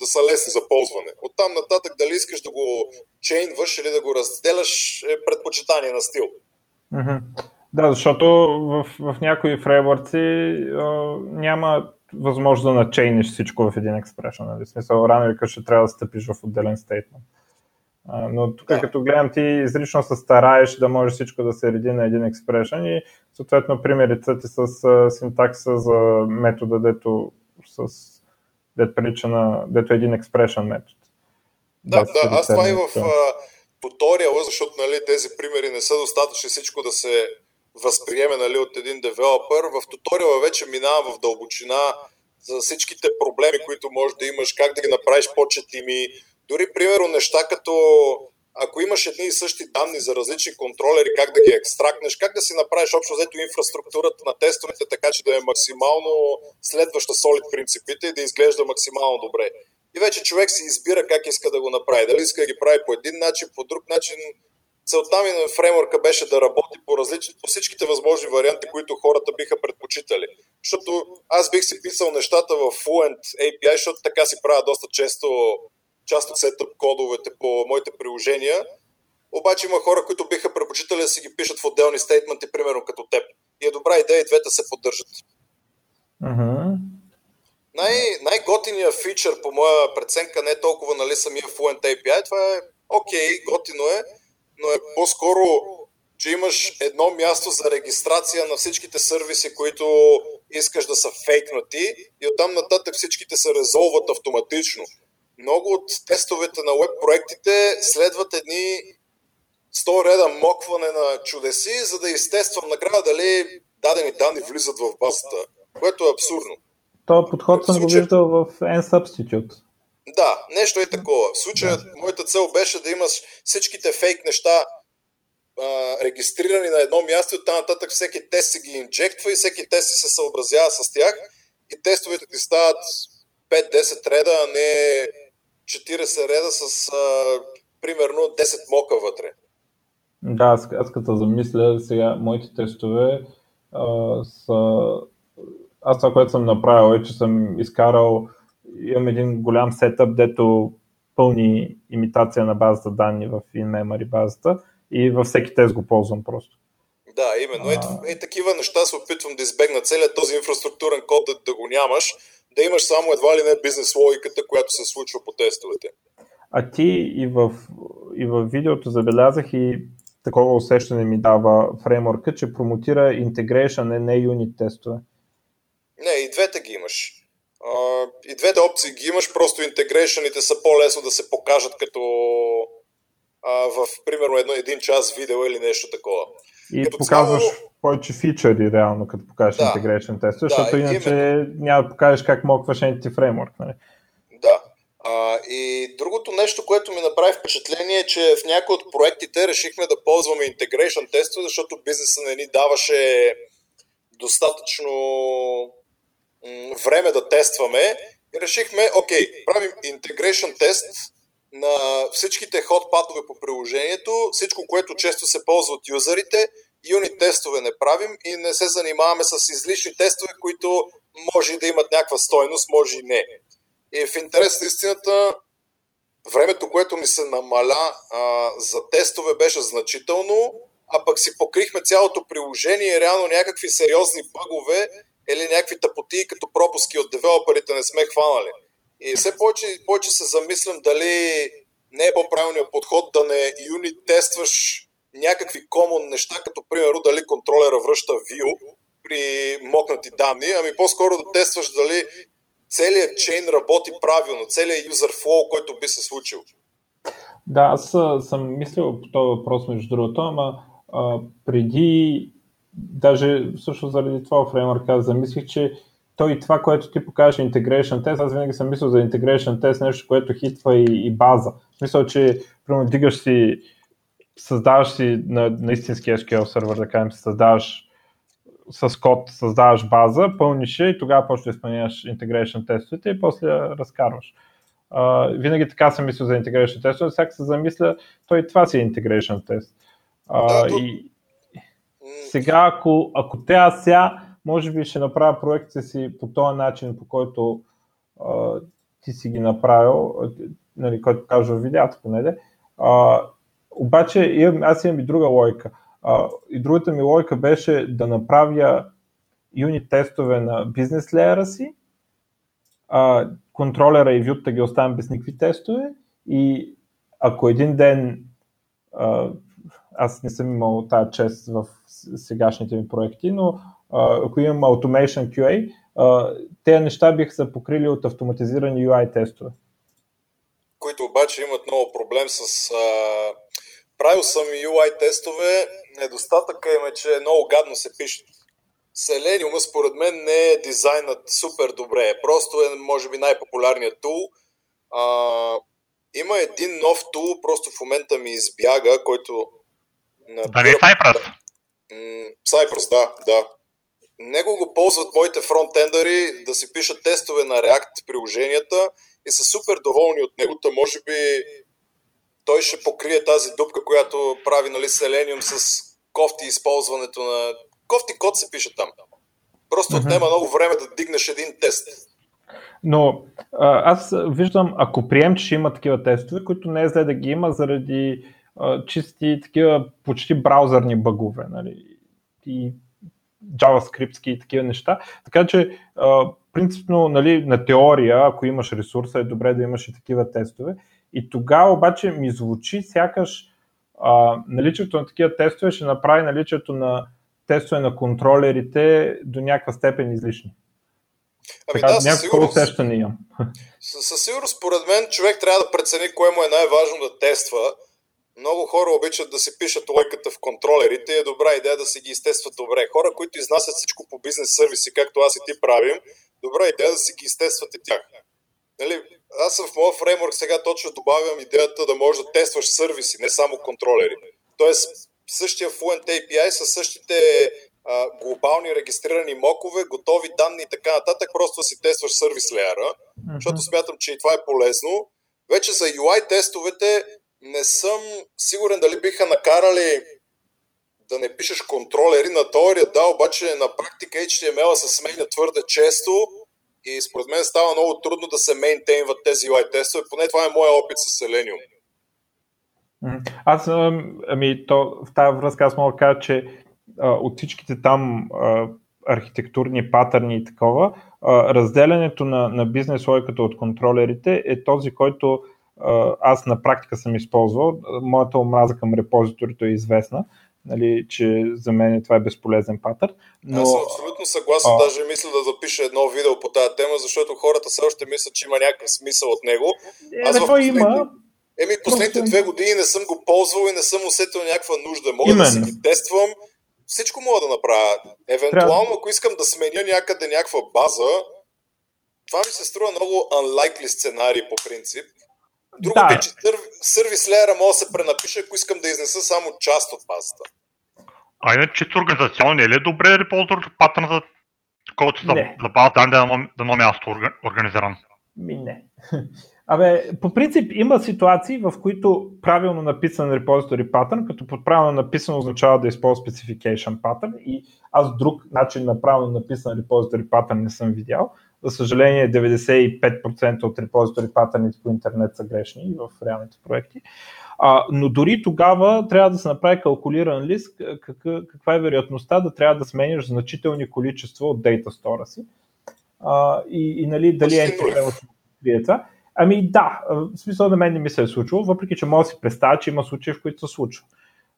да са лесни за ползване. От там нататък дали искаш да го чейнваш или да го разделяш е предпочитание на стил. Mm-hmm. Да, защото в, в някои фреймворци няма възможност да начейниш всичко в един експрешн. Нали? Смисъл, рано или ще трябва да стъпиш в отделен стейтмент. Но тук, да. като гледам, ти изрично се стараеш да може всичко да се реди на един експрешн и съответно примерите ти с синтакса за метода, дето с дето прилича на, дето е един expression метод. Да, да, да аз това и в а, туториала, защото нали, тези примери не са достатъчни всичко да се възприеме нали, от един девелопър. В туториала вече минава в дълбочина за всичките проблеми, които можеш да имаш, как да ги направиш по-четими. Дори, примерно, неща като ако имаш едни и същи данни за различни контролери, как да ги екстрактнеш, как да си направиш общо взето инфраструктурата на тестовете, така че да е максимално следваща солид принципите и да изглежда максимално добре. И вече човек си избира как иска да го направи. Дали иска да ги прави по един начин, по друг начин. Целта ми на фреймворка беше да работи по, различни, по всичките възможни варианти, които хората биха предпочитали. Защото аз бих си писал нещата в Fluent API, защото така си правя доста често част от сетъп кодовете по моите приложения. Обаче има хора, които биха предпочитали да си ги пишат в отделни стейтменти, примерно като теб. И е добра идея и двете се поддържат. Uh-huh. Най- най-готиният фичър, по моя преценка, не е толкова нали, самия Fluent API. Това е окей, okay, готино е, но е по-скоро, че имаш едно място за регистрация на всичките сервиси, които искаш да са фейкнати и оттам нататък всичките се резолват автоматично много от тестовете на веб проектите следват едни 100 реда мокване на чудеси, за да изтествам накрая дали дадени данни влизат в базата, което е абсурдно. Това подход съм го виждал в N-Substitute. Да, нещо е такова. В случая да. моята цел беше да имаш всичките фейк неща а, регистрирани на едно място и оттам нататък всеки тест си ги инжектва и всеки тест се съобразява с тях и тестовете ти стават 5-10 реда, а не 40 реда с а, примерно 10 мока вътре. Да, аз, аз като замисля сега, моите тестове а, са... Аз това, което съм направил е, че съм изкарал, имам един голям сетъп, дето пълни имитация на базата данни в in-memory базата и във всеки тест го ползвам просто. Да, именно. Е, е, такива неща се опитвам да избегна целият този инфраструктурен код да, да го нямаш, да имаш само едва ли не бизнес логиката, която се случва по тестовете. А ти и в, и в видеото забелязах и такова усещане ми дава фреймворка, че промотира integration, не, не юнит тестове. Не, и двете ги имаш. Uh, и двете опции ги имаш, просто интегрейшените са по-лесно да се покажат като uh, в, примерно, едно, един час видео или нещо такова. И като показваш цяло... повече фичъри, реално, като покажеш да, integration тест, защото да, иначе именно. няма да покажеш как мокваш Entity Framework. Нали? Да. А, и другото нещо, което ми направи впечатление е, че в някои от проектите решихме да ползваме integration тестове, защото бизнеса не ни даваше достатъчно време да тестваме. И решихме, окей, правим integration тест на всичките ход патове по приложението, всичко, което често се ползва от юзерите, юнит тестове не правим и не се занимаваме с излишни тестове, които може да имат някаква стойност, може и не. И в интерес на истината, времето, което ми се намаля а, за тестове беше значително, а пък си покрихме цялото приложение и реално някакви сериозни бъгове или някакви тъпоти като пропуски от девелоперите не сме хванали. И все повече, повече се замислям дали не е по-правилният подход да не юнит тестваш някакви комон неща, като примерно дали контролера връща view при мокнати данни, ами по-скоро да тестваш дали целият чейн работи правилно, целият user flow, който би се случил. Да, аз съм мислил по този въпрос между другото, ама а, преди, даже също заради това фреймворка, замислих, че той и това, което ти покажеш integration тест, аз винаги съм мислил за integration тест, нещо, което хитва и, и база. Мисля, че примерно дигаш си, създаваш си на, на истински SQL сервер, да кажем, създаваш с код, създаваш база, пълниш я и тогава почваш да изпълняваш integration тестовете и после разкарваш. Uh, винаги така съм мислил за integration тестове, сега се замисля, той това си е integration тест. Uh, да, и сега, ако, ако те сега може би ще направя проектите си по този начин, по който а, ти си ги направил, нали, който кажа в видеята поне. А, обаче аз имам и друга логика. А, и другата ми логика беше да направя юнит тестове на бизнес леера си, а, контролера и вюта ги оставям без никакви тестове и ако един ден а, аз не съм имал тази чест в сегашните ми проекти, но ако имам Automation QA, тези неща биха се покрили от автоматизирани UI тестове. Които обаче имат много проблем с... А... Правил съм UI тестове, недостатъка им е, че много гадно се пишат. Selenium според мен не е дизайнът супер добре, просто е може би най-популярният тул. А, има един нов тул, просто в момента ми избяга, който... Дали е Cypress? Cypress, да, да. Него го ползват моите фронтендъри да си пишат тестове на React приложенията и са супер доволни от него. Та може би той ще покрие тази дупка, която прави нали, Selenium с кофти използването на... Кофти код се пише там. Просто mm-hmm. отнема много време да дигнеш един тест. Но а, аз виждам, ако прием, че има такива тестове, които не е зле да ги има заради а, чисти такива почти браузърни бъгове. Нали? И JavaScript и такива неща. Така че, а, принципно, нали, на теория, ако имаш ресурса, е добре да имаш и такива тестове. И тогава обаче ми звучи сякаш а, наличието на такива тестове ще направи наличието на тестове на контролерите до някаква степен излишни. Ами така, да, със сигурност, усещане имам. [laughs] Със сигурност, според мен, човек трябва да прецени кое му е най-важно да тества. Много хора обичат да си пишат лойката в контролерите и е добра идея да си ги изтестват добре. Хора, които изнасят всичко по бизнес сервиси, както аз и ти правим, добра идея да си ги изтестват и тях. Нали, аз в моя фреймворк сега точно добавям идеята да можеш да тестваш сервиси, не само контролери. Тоест, същия Fluent API с същите а, глобални регистрирани мокове, готови данни и така нататък, просто си тестваш сервис леера, mm-hmm. защото смятам, че и това е полезно. Вече за UI тестовете не съм сигурен дали биха накарали да не пишеш контролери на теория, да, обаче на практика HTML се сменя твърде често и според мен става много трудно да се мейнтейнват тези UI тестове, поне това е моя опит с Selenium. Аз, ами, то, в тази връзка аз мога да кажа, че а, от всичките там а, архитектурни патърни и такова, а, разделянето на, на бизнес логиката от контролерите е този, който аз на практика съм използвал. Моята омраза към репозиторито е известна, нали, че за мен това е безполезен патърн. Но... Аз съм абсолютно съгласен, а... даже мисля да запиша едно видео по тази тема, защото хората все още мислят, че има някакъв смисъл от него. Е, аз в последните... има. Еми, последните две години не съм го ползвал и не съм усетил някаква нужда. Мога Именно. да си ги тествам, всичко мога да направя. Евентуално, ако искам да сменя някъде някаква база, това ми се струва много unlikely сценарий по принцип. Другото да. е, че сервис леера мога да се пренапише, ако искам да изнеса само част от базата. А иначе чисто организационно не е ли добре репозитор патърна, който за, за база данни да, да на място организиран? Ми не. [laughs] Абе, по принцип има ситуации, в които правилно написан repository pattern, като под правилно написано означава да използва specification pattern и аз друг начин на правилно написан repository pattern не съм видял. За съжаление 95% от repository патърните по интернет са грешни в реалните проекти. А, но дори тогава трябва да се направи калкулиран лист каква е вероятността да трябва да смениш значителни количества от дейта стора си. А, и, и нали, дали е проблема с това. Ами да, в смисъл на мен не ми се е случило, въпреки че мога да си представя, че има случаи, в които се случва.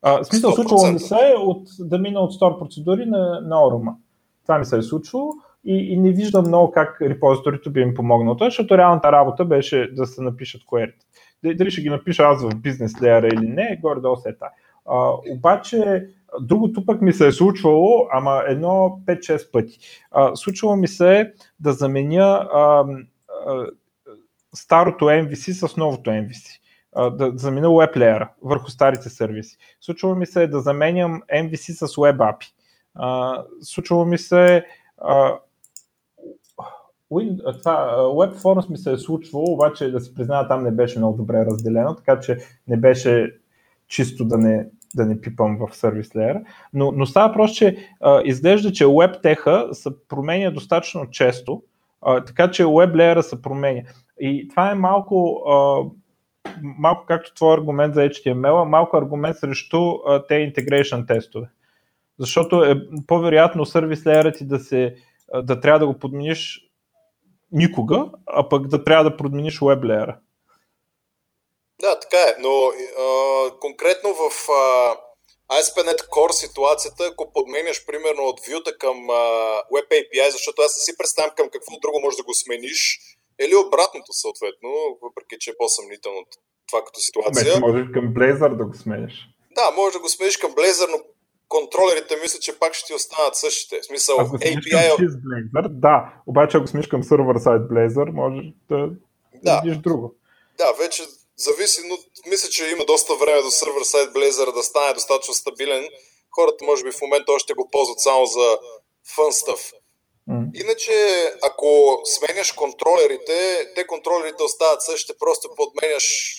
в смисъл, 100%. случвало ми се от, да мина от стор процедури на, на Орума. Това ми се е случвало и, и не виждам много как репозиторито би им помогнало, защото реалната работа беше да се напишат query. Дали ще ги напиша аз в бизнес леера или не, горе-долу се е а, обаче, другото пък ми се е случвало, ама едно 5-6 пъти. А, случвало ми се е да заменя а, а, старото MVC с новото MVC. Да замена Web Layer върху старите сервиси. Случва ми се да заменям MVC с Web API. Случва ми се това, Web Forms ми се е случвало, обаче да си призная, там не беше много добре разделено, така че не беше чисто да не, да не пипам в сервис layer. Но, но става просто, че а, изглежда, че WebTech се променя достатъчно често, а, така че Web Layer се променя. И това е малко, а, малко както твой аргумент за HTML, малко аргумент срещу а, те integration тестове. Защото е по-вероятно сервис леера ти да, се, да трябва да го подмениш никога, а пък да трябва да подмениш веб леера. Да, така е, но а, конкретно в а, ASP.NET Core ситуацията, ако подменяш примерно от Vue към uh, Web API, защото аз не си представям към какво друго можеш да го смениш, или обратното съответно, въпреки че е по-съмнително това като ситуация. Вече можеш към Blazor да го смениш. Да, можеш да го смениш към Blazor, но контролерите мисля, че пак ще ти останат същите. В смисъл, ако API... Към Blazor, да, обаче ако смениш към сервер сайт Blazor, можеш да, да. видиш друго. Да, вече зависи, но мисля, че има доста време до сервер сайт Blazor да стане достатъчно стабилен. Хората може би в момента още го ползват само за stuff. Mm. Иначе, ако сменяш контролерите, те контролерите остават същите, просто подменяш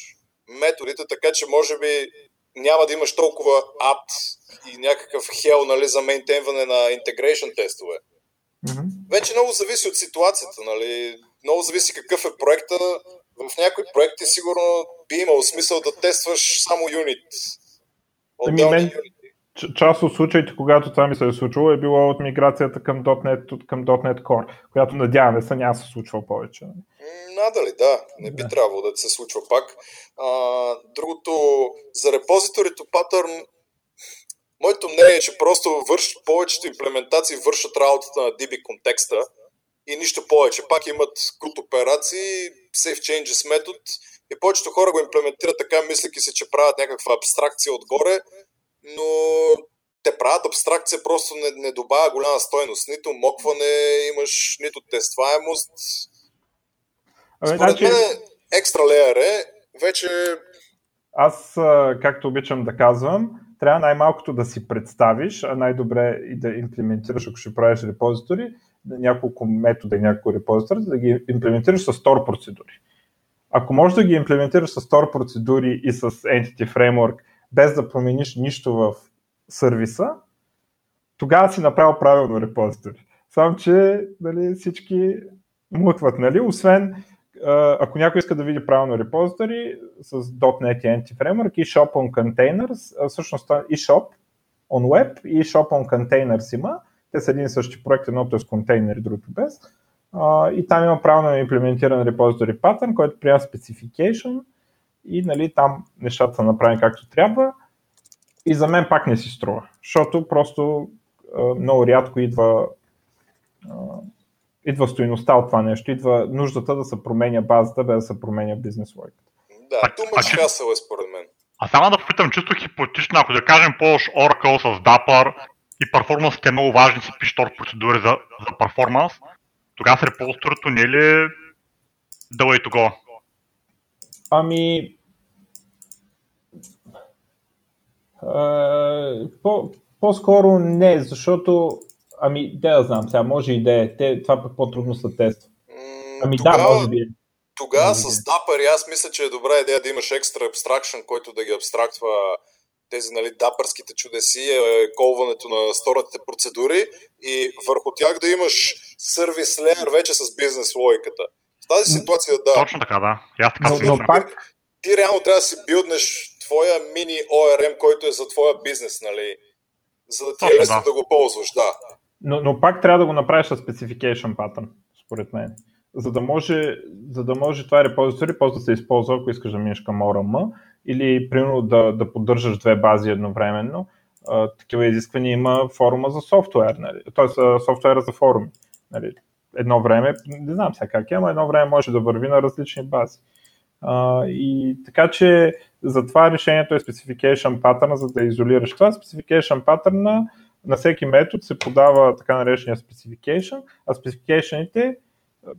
методите, така че може би няма да имаш толкова ад и някакъв хел нали, за мейнтейнване на integration тестове. Mm-hmm. Вече много зависи от ситуацията, нали? много зависи какъв е проекта. В някои проекти сигурно би имало смисъл да тестваш само юнит. Ами мен, част от случаите, когато това ми се е случило, е било от миграцията към .NET, към .NET Core, която надяваме се няма се случва повече. Надали, да. Не би да. трябвало да се случва пак. А, другото, за репозиторито патърн, моето мнение е, че просто върш, повечето имплементации вършат работата на DB контекста и нищо повече. Пак имат крут операции, safe changes метод и повечето хора го имплементират така, мислики се, че правят някаква абстракция отгоре, но те правят абстракция, просто не, не добавя голяма стойност. Нито мокване имаш, нито тестваемост. Ами, Според значи... мен екстра леер е вече... Аз, както обичам да казвам, трябва най-малкото да си представиш, а най-добре и да имплементираш, ако ще правиш репозитори, няколко метода и няколко репозитори, да ги имплементираш с Store процедури. Ако можеш да ги имплементираш с Store процедури и с Entity Framework, без да промениш нищо в сервиса, тогава си направил правилно репозитори. Само, че нали, всички мутват, нали? освен ако някой иска да види правилно репозитори с .NET и Anti-Framework и Shop on Containers, всъщност и Shop on Web и Shop on Containers има. Те са един и същи проект, едното е с контейнери, другото без. и там има правилно имплементиран репозитори патърн, който приема specification и нали, там нещата са направени както трябва. И за мен пак не си струва, защото просто много рядко идва идва стоиността от това нещо, идва нуждата да се променя базата, без да се променя бизнес логиката. Да, ту much hassle е според мен. А само да попитам чисто хипотетично, ако да кажем ползваш Oracle с Dapper и перформансите е много важни, си пишеш торт процедури за, за перформанс, тогава с репозиторито не е ли да way to go? Ами, по, по-скоро не, защото Ами, да да знам, сега може и да е. Те, това пък по-трудно са тества. Ами тогава, да, може би. Тогава с Dapper аз мисля, че е добра идея да имаш екстра абстракшн, който да ги абстрактва тези нали, дапърските чудеси, е, колването на сторатите процедури и върху тях да имаш сервис леер вече с бизнес логиката. В тази ситуация да. Точно така, да. Я така но, но пак... Ти реално трябва да си билднеш твоя мини ORM, който е за твоя бизнес, нали? За да ти е лесно да. да го ползваш, да. Но, но пак трябва да го направиш с specification pattern, според мен. За да може, за да може това репозитори после да се използва, ако искаш да минеш към ORM, или примерно да, да поддържаш две бази едновременно. А, такива изисквания има форума за софтуер, нали? т.е. софтуера за форуми. Нали? Едно време, не знам сега как е, но едно време може да върви на различни бази. А, и така че затова решението е specification pattern, за да изолираш това. Specification pattern на всеки метод се подава така наречения specification, а specificationите,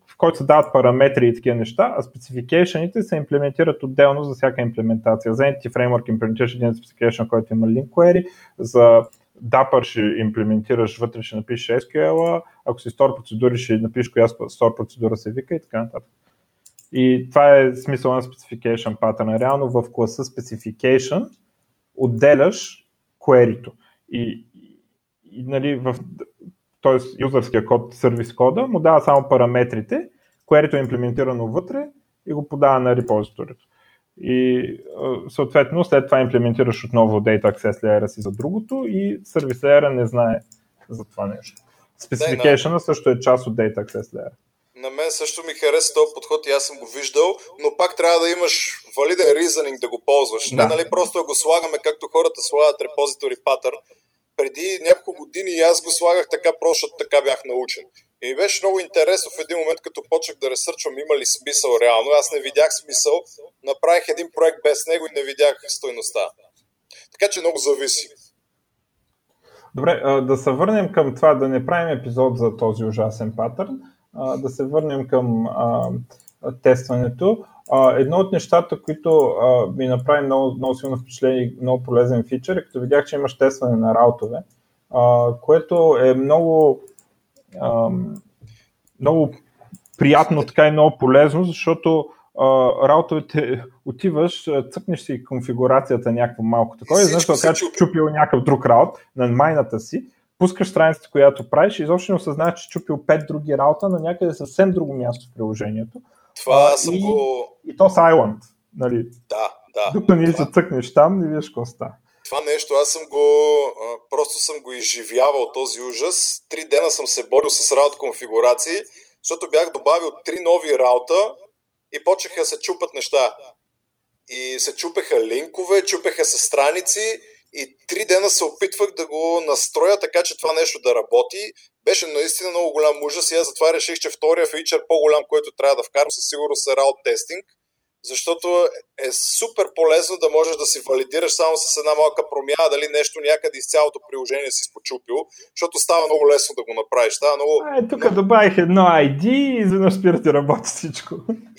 в който се дават параметри и такива неща, а спецификейшените се имплементират отделно за всяка имплементация. За Entity Framework имплементираш един specification, който има link query, за Dapper ще имплементираш вътре, ще напишеш SQL, ако си store процедури, ще напишеш коя store процедура се вика и така нататък. И това е смисъл на specification pattern. Реално в класа specification отделяш query И, и, нали, в, т.е. юзърския код, сервис кода, му дава само параметрите, което е имплементирано вътре и го подава на репозиторито. И съответно след това имплементираш отново Data Access Layer си за другото и сервис Layer не знае за това нещо. Specification също е част от Data Access Layer. На мен също ми хареса този подход и аз съм го виждал, но пак трябва да имаш валиден reasoning да го ползваш. Да. Не нали просто го слагаме както хората слагат репозитори патър. Преди няколко години и аз го слагах така, просто така бях научен. И ми беше много интересно в един момент, като почнах да ресърчвам има ли смисъл реално. Аз не видях смисъл, направих един проект без него и не видях стойността. Така че много зависи. Добре, да се върнем към това, да не правим епизод за този ужасен патърн, да се върнем към тестването. А, едно от нещата, които а, ми направи много, много силно впечатление и много полезен фичър, е като видях, че имаш тестване на раутове, а, което е много, а, много приятно, така и много полезно, защото раутовете [laughs] отиваш, цъкнеш си конфигурацията някакво малко такова и знаеш че чупил някакъв друг раут на майната си, пускаш страницата, която правиш и изобщо не осъзнаваш, че чупил 5 други раута на някъде съвсем друго място в приложението. Това съм и, го... И то Silent, нали? Да, да. Докато не се цъкнеш там, не виж какво става. Това нещо аз съм го, просто съм го изживявал този ужас. Три дена съм се борил с раут конфигурации, защото бях добавил три нови раута и почеха да се чупат неща. И се чупеха линкове, чупеха се страници и три дена се опитвах да го настроя така, че това нещо да работи. Беше наистина много голям ужас и аз затова реших, че втория фичър по-голям, който трябва да вкарам със сигурност е раут тестинг – защото е супер полезно да можеш да си валидираш само с една малка промяна дали нещо някъде из цялото приложение си спочупил, защото става много лесно да го направиш. Става много... Е, тук много... добавих едно ID и изведнъж спира ти работи всичко.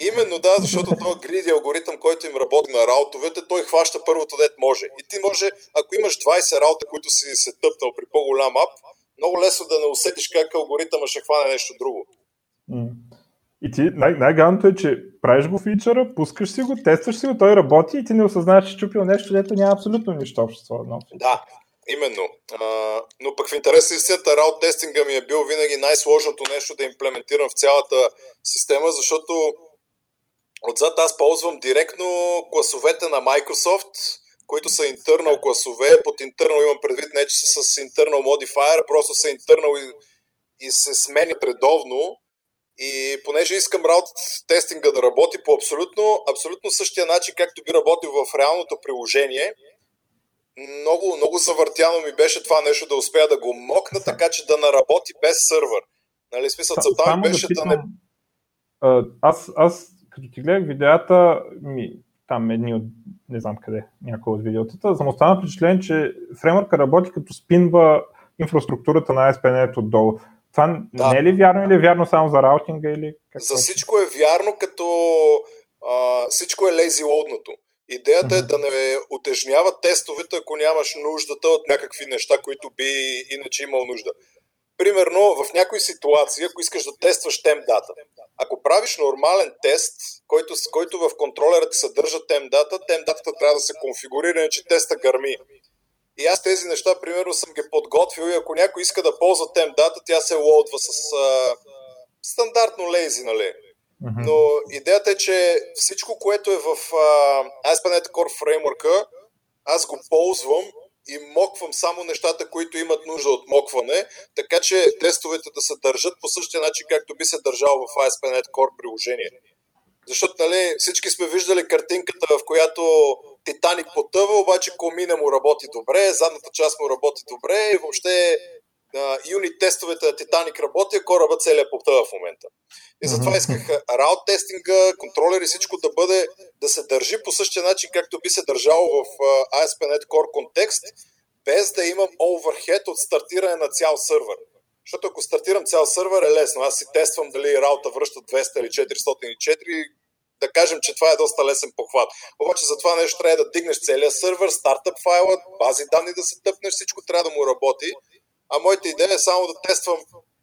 Именно да, защото този гриди алгоритъм, който им работи на раутовете, той хваща първото дет може. И ти може, ако имаш 20 раута, които си се тъпнал при по-голям ап, много лесно да не усетиш как алгоритъма ще хване нещо друго. И ти, най- най-галното е, че правиш го фичъра, пускаш си го, тестваш си го, той работи и ти не осъзнаваш, че чупил нещо, дето няма абсолютно нищо общо с това. Да, именно. А, но пък в интерес на истината, раут тестинга ми е бил винаги най-сложното нещо да имплементирам в цялата система, защото отзад аз ползвам директно класовете на Microsoft, които са internal класове. Под internal имам предвид не, че са с internal modifier, просто са internal и, и се сменят редовно и понеже искам раут тестинга да работи по абсолютно, абсолютно същия начин, както би работил в реалното приложение, много, много завъртяно ми беше това нещо да успея да го мокна, така че да наработи без сървър. Нали, смисъл, целта ми беше да, питам, да не... Аз, аз като ти гледах видеята, ми, там едни от, не знам къде, някои от видеотата, съм останал впечатлен, че фреймърка работи като спинва инфраструктурата на ASP.NET отдолу. Това да. не е ли вярно или е вярно само за раутинга? Или какво? За всичко е вярно, като а, всичко е lazy loadното. Идеята е да не отежнява тестовете, ако нямаш нуждата от някакви неща, които би иначе имал нужда. Примерно, в някои ситуации, ако искаш да тестваш темдата, ако правиш нормален тест, който, който в контролера ти съдържа темдата, темдатата трябва да се конфигурира, че теста гърми. И аз тези неща, примерно, съм ги подготвил и ако някой иска да ползва темдата, тя се лоудва с а, стандартно лейзи, нали? Mm-hmm. Но идеята е, че всичко, което е в а, ASP.NET Core Framework, аз го ползвам и моквам само нещата, които имат нужда от мокване, така че тестовете да се държат по същия начин, както би се държал в ASP.NET Core приложение. Защото нали, всички сме виждали картинката, в която Титаник потъва, обаче комина му работи добре, задната част му работи добре и въобще юнит тестовете на Титаник работи, а кораба целият потъва в момента. И затова исках раут тестинга, контролер и всичко да бъде, да се държи по същия начин, както би се държало в ASP.NET Core контекст, без да имам overhead от стартиране на цял сървър. Защото ако стартирам цял сървър е лесно. Аз си тествам дали раута връща 200 или 404 да кажем, че това е доста лесен похват. Обаче за това нещо трябва да дигнеш целия сървър, стартъп файла, бази данни да се тъпнеш, всичко трябва да му работи. А моята идея е само да тествам,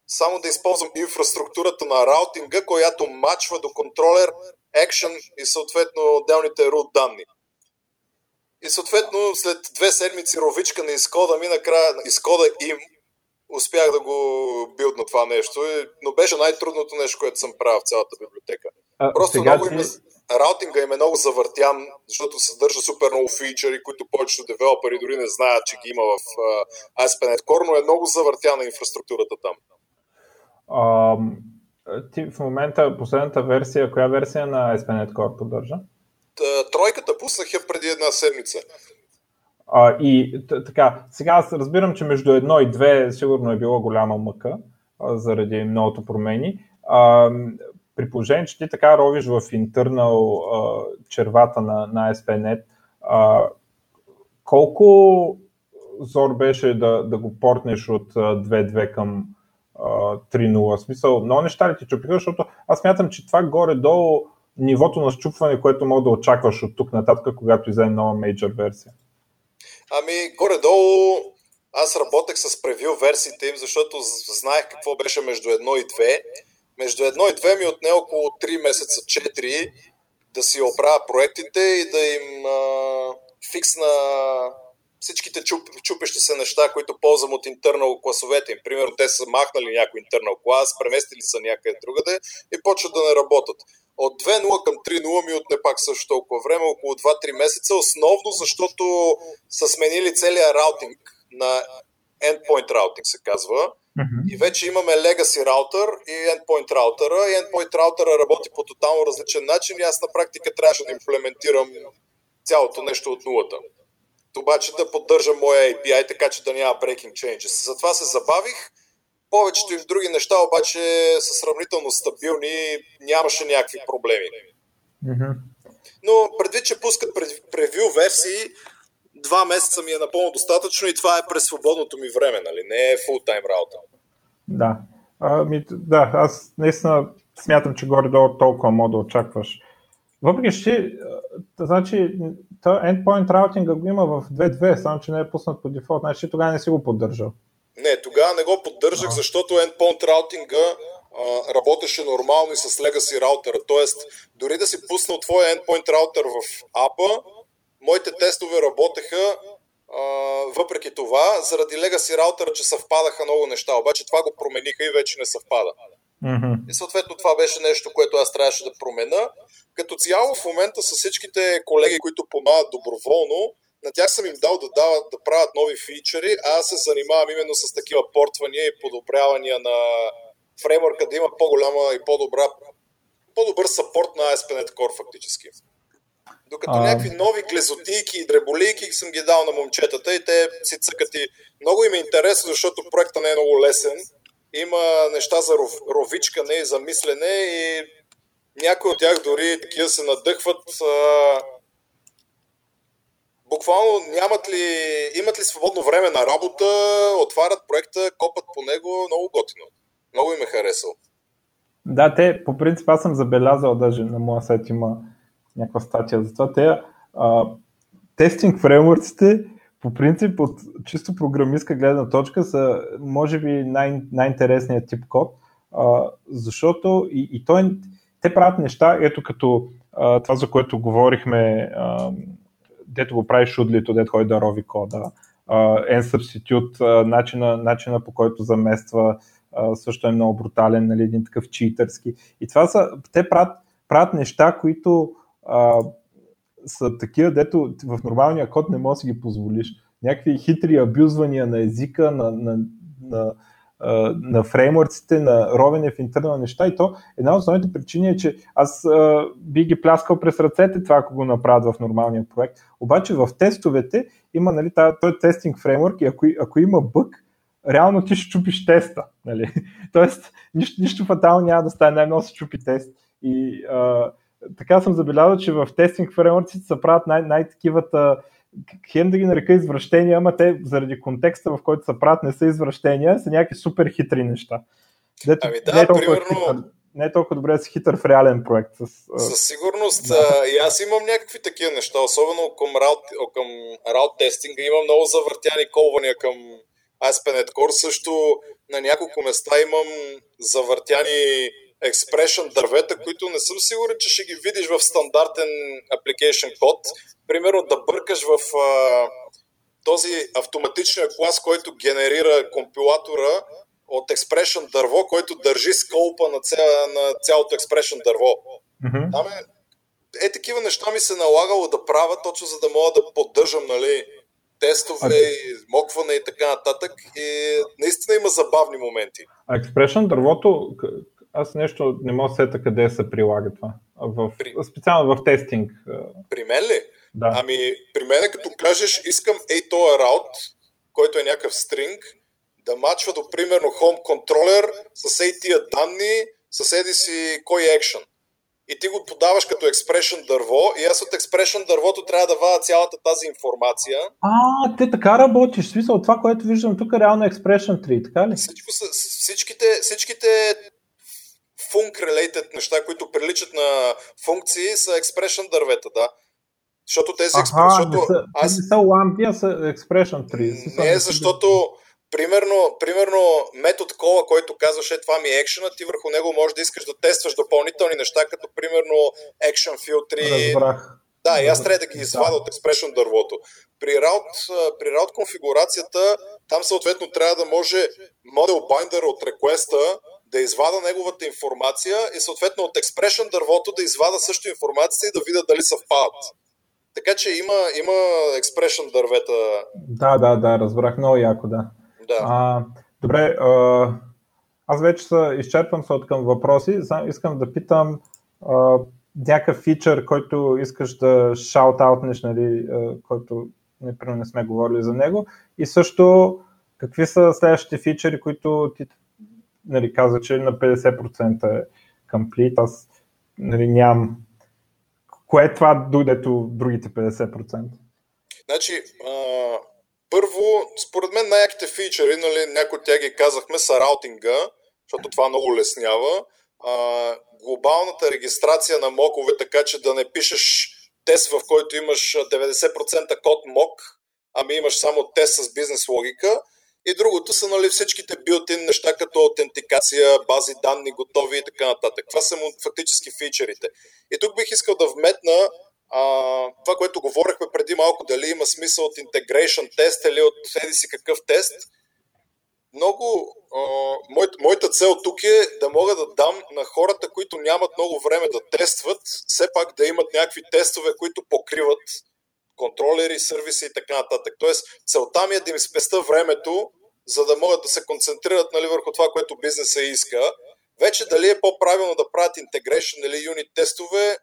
само да използвам инфраструктурата на раутинга, която мачва до контролер, action и съответно отделните root данни. И съответно след две седмици ровичка на изкода ми, накрая изкода им, успях да го билдна това нещо, но беше най-трудното нещо, което съм правил в цялата библиотека. А, Просто сега, много има, раутинга им е много завъртян, защото съдържа супер много фичъри, които повечето девелопери дори не знаят, че ги има в uh, ASP.NET Core, но е много завъртяна инфраструктурата там. А, ти в момента последната версия, коя версия на SPNet Core поддържа? Тройката пуснах я преди една седмица. А, и т- така, сега аз разбирам, че между едно и две сигурно е било голяма мъка а, заради многото промени. А, при че ти така ровиш в интернал червата на, на ASP.NET, а, колко зор беше да, да го портнеш от 2.2 към а, 3.0? В смисъл, много неща ли ти чупиха, защото аз мятам, че това горе-долу нивото на щупване, което мога да очакваш от тук нататък, когато излезе нова мейджор версия. Ами, горе-долу аз работех с превю версиите им, защото знаех какво беше между едно и две. Между едно и две ми отне около 3 месеца, 4 да си оправя проектите и да им а, фиксна всичките чуп, чупещи се неща, които ползвам от интернал класовете им. Примерно те са махнали някой интернал клас, преместили са някъде другаде и почват да не работят. От 2.0 към 3.0 ми отне пак също толкова време, около 2-3 месеца, основно защото са сменили целият раутинг на endpoint routing се казва. Mm-hmm. И вече имаме legacy раутер и endpoint раутера. И endpoint раутера работи по тотално различен начин и аз на практика трябваше да имплементирам цялото нещо от нулата. Обаче да поддържам моя API, така че да няма breaking changes. Затова се забавих. Повечето им други неща обаче са сравнително стабилни, нямаше някакви проблеми. Mm-hmm. Но предвид, че пускат превю версии, два месеца ми е напълно достатъчно и това е през свободното ми време, нали? Не е full-time работа. Да. А, ми, да, аз наистина смятам, че горе-долу толкова мога да очакваш. Въпреки, че значи, то endpoint routing го има в 2.2, само че не е пуснат по дефолт, значи тогава не си го поддържал. Не, тогава не го поддържах, защото endpoint routing работеше нормално и с legacy раутера. Тоест, дори да си пуснал твоя endpoint раутер в апа, моите тестове работеха а, въпреки това, заради Legacy раутера, че съвпадаха много неща, обаче това го промениха и вече не съвпада. Mm-hmm. И съответно това беше нещо, което аз трябваше да променя. Като цяло в момента с всичките колеги, които помагат доброволно, на тях съм им дал да, дават, да правят нови фичери, а аз се занимавам именно с такива портвания и подобрявания на фреймворка, да има по-голяма и по-добра, по-добър сапорт на ASP.NET Core фактически. Докато а... някакви нови глезотийки и дреболийки съм ги дал на момчетата и те си цъкат и много им е интересно, защото проекта не е много лесен. Има неща за ров, ровичкане и за мислене и някои от тях дори такива се надъхват. А... Буквално нямат ли, имат ли свободно време на работа, отварят проекта, копат по него, много готино. Много им е харесал. Да, те, по принцип, аз съм забелязал, даже на моя сайт има някаква статия за това. Те, а, тестинг фреймворците, по принцип, от чисто програмистка гледна точка, са, може би, най- най-интересният тип код, а, защото и, и той, те правят неща, ето като а, това, за което говорихме, а, дето го прави шудлито, дето ходи да рови кода, N-substitute, начина, начина по който замества също е много брутален, нали, един такъв читърски. И това са, те правят, правят неща, които а, са такива, дето в нормалния код не можеш да си ги позволиш. Някакви хитри абюзвания на езика, на, на, на, на фреймворците, на ровене в интерна неща и то една от основните причини е, че аз а, би ги пляскал през ръцете това, ако го направят в нормалния проект. Обаче в тестовете има нали, този тестинг фреймворк и ако, ако има бък, реално ти ще чупиш теста. Нали? [laughs] Тоест, нищо, нищо фатално няма да стане, най-много се чупи тест. И а, така съм забелязал, че в тестинг фреймворците се правят най- най-такивата хем да ги нарека извращения, ама те заради контекста, в който се правят, не са извращения, са някакви супер хитри неща. Дето, ами да, не, е примерно... хитър, не е толкова добре да си хитър в реален проект. С, Със сигурност. Да. и аз имам някакви такива неща, особено към раут, към раут тестинга. Имам много завъртяни колвания към ASP.NET Core. Също на няколко места имам завъртяни expression дървета, които не съм сигурен, че ще ги видиш в стандартен application код. Примерно да бъркаш в а, този автоматичния клас, който генерира компилатора от expression дърво, който държи сколпа на, ця, на цялото expression дърво. Mm-hmm. Там е, е, такива неща ми се налагало да правя, точно за да мога да поддържам нали, тестове, и мокване и така нататък. И наистина има забавни моменти. А Expression дървото, аз нещо не мога да сета къде се прилага това. В, при... Специално в тестинг. При мен ли? Да. Ами, при мен като кажеш, искам ей тоя раут, който е някакъв стринг, да мачва до примерно home controller с ей тия данни, с еди си кой екшен. И ти го подаваш като expression дърво и аз от expression дървото трябва да вада цялата тази информация. А, те така работиш. Смисъл, това, което виждам тук е реално expression tree, така ли? Всичко са, всичките, всичките func-related неща, които приличат на функции, са expression дървета, да. Защото тези... Аха, защото не са, аз... не са лампи, а са expression tree. Не, защото Примерно, примерно метод кола, който казваше това ми е екшена, ти върху него можеш да искаш да тестваш допълнителни неща, като примерно екшен филтри. Разбрах. Да, и аз трябва да ги извадя от expression дървото. При route, при route конфигурацията, там съответно трябва да може model binder от request да извада неговата информация и съответно от expression дървото да извада също информацията и да видя дали съвпадат. Така че има, има expression дървета. Да, да, да, разбрах много яко, да. Да. А, добре, а, аз вече са, изчерпвам се от към въпроси. Искам да питам а, някакъв фичър, който искаш да шаут-аутнеш, нали, а, който не, не сме говорили за него. И също, какви са следващите фичъри, които ти нали, каза, че на 50% е комплит. Аз нали, нямам. Кое е това, дето другите 50%? Значи, а, първо, според мен най-яките фичъри, нали, някои от тях ги казахме, са раутинга, защото това много леснява. А, глобалната регистрация на мокове, така че да не пишеш тест, в който имаш 90% код мок, ами имаш само тест с бизнес логика. И другото са нали, всичките билтин неща, като аутентикация, бази данни готови и така нататък. Това са му фактически фичерите. И тук бих искал да вметна а, това, което говорихме преди малко, дали има смисъл от integration тест или от еди си какъв тест, много, а, мой, моята цел тук е да мога да дам на хората, които нямат много време да тестват, все пак да имат някакви тестове, които покриват контролери, сервиси и така нататък. Тоест, целта ми е да им спеста времето, за да могат да се концентрират нали, върху това, което бизнеса иска. Вече дали е по-правилно да правят integration или юнит тестове,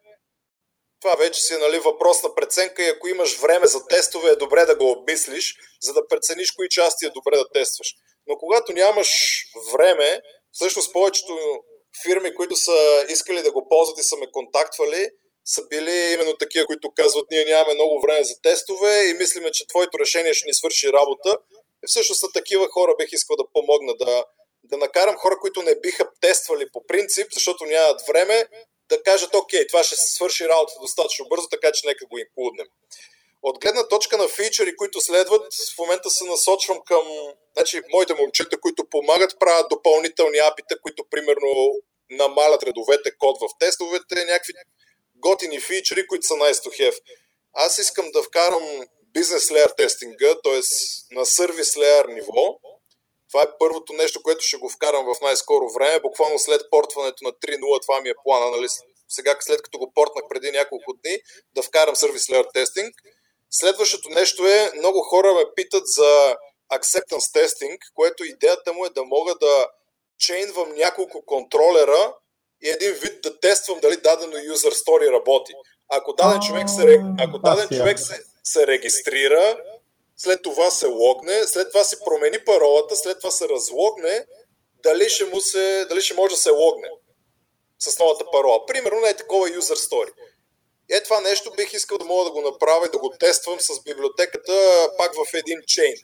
това вече си е нали, въпрос на преценка и ако имаш време за тестове, е добре да го обмислиш, за да прецениш кои части е добре да тестваш. Но когато нямаш време, всъщност повечето фирми, които са искали да го ползват и са ме контактвали, са били именно такива, които казват, ние нямаме много време за тестове и мислиме, че твоето решение ще ни свърши работа. И всъщност са такива хора бих искал да помогна да, да накарам хора, които не биха тествали по принцип, защото нямат време, да кажат, окей, това ще се свърши работа достатъчно бързо, така че нека го инклуднем. От гледна точка на фичери, които следват, в момента се насочвам към значи, моите момчета, които помагат, правят допълнителни апита, които примерно намалят редовете код в тестовете, някакви готини фичери, които са have. Аз искам да вкарам бизнес layer тестинга, т.е. на сервис layer ниво. Това е първото нещо, което ще го вкарам в най-скоро време. Буквално след портването на 3.0, това ми е плана. Нали? Сега, след като го портнах преди няколко дни, да вкарам сервис layer тестинг. Следващото нещо е, много хора ме питат за acceptance testing, което идеята му е да мога да чейнвам няколко контролера и един вид да тествам дали дадено user story работи. Ако даден човек се, ако даден човек се, се регистрира, след това се логне, след това си промени паролата, след това се разлогне, дали ще, му се, дали ще може да се логне с новата парола. Примерно не е такова user story. Е това нещо бих искал да мога да го направя и да го тествам с библиотеката пак в един чейн.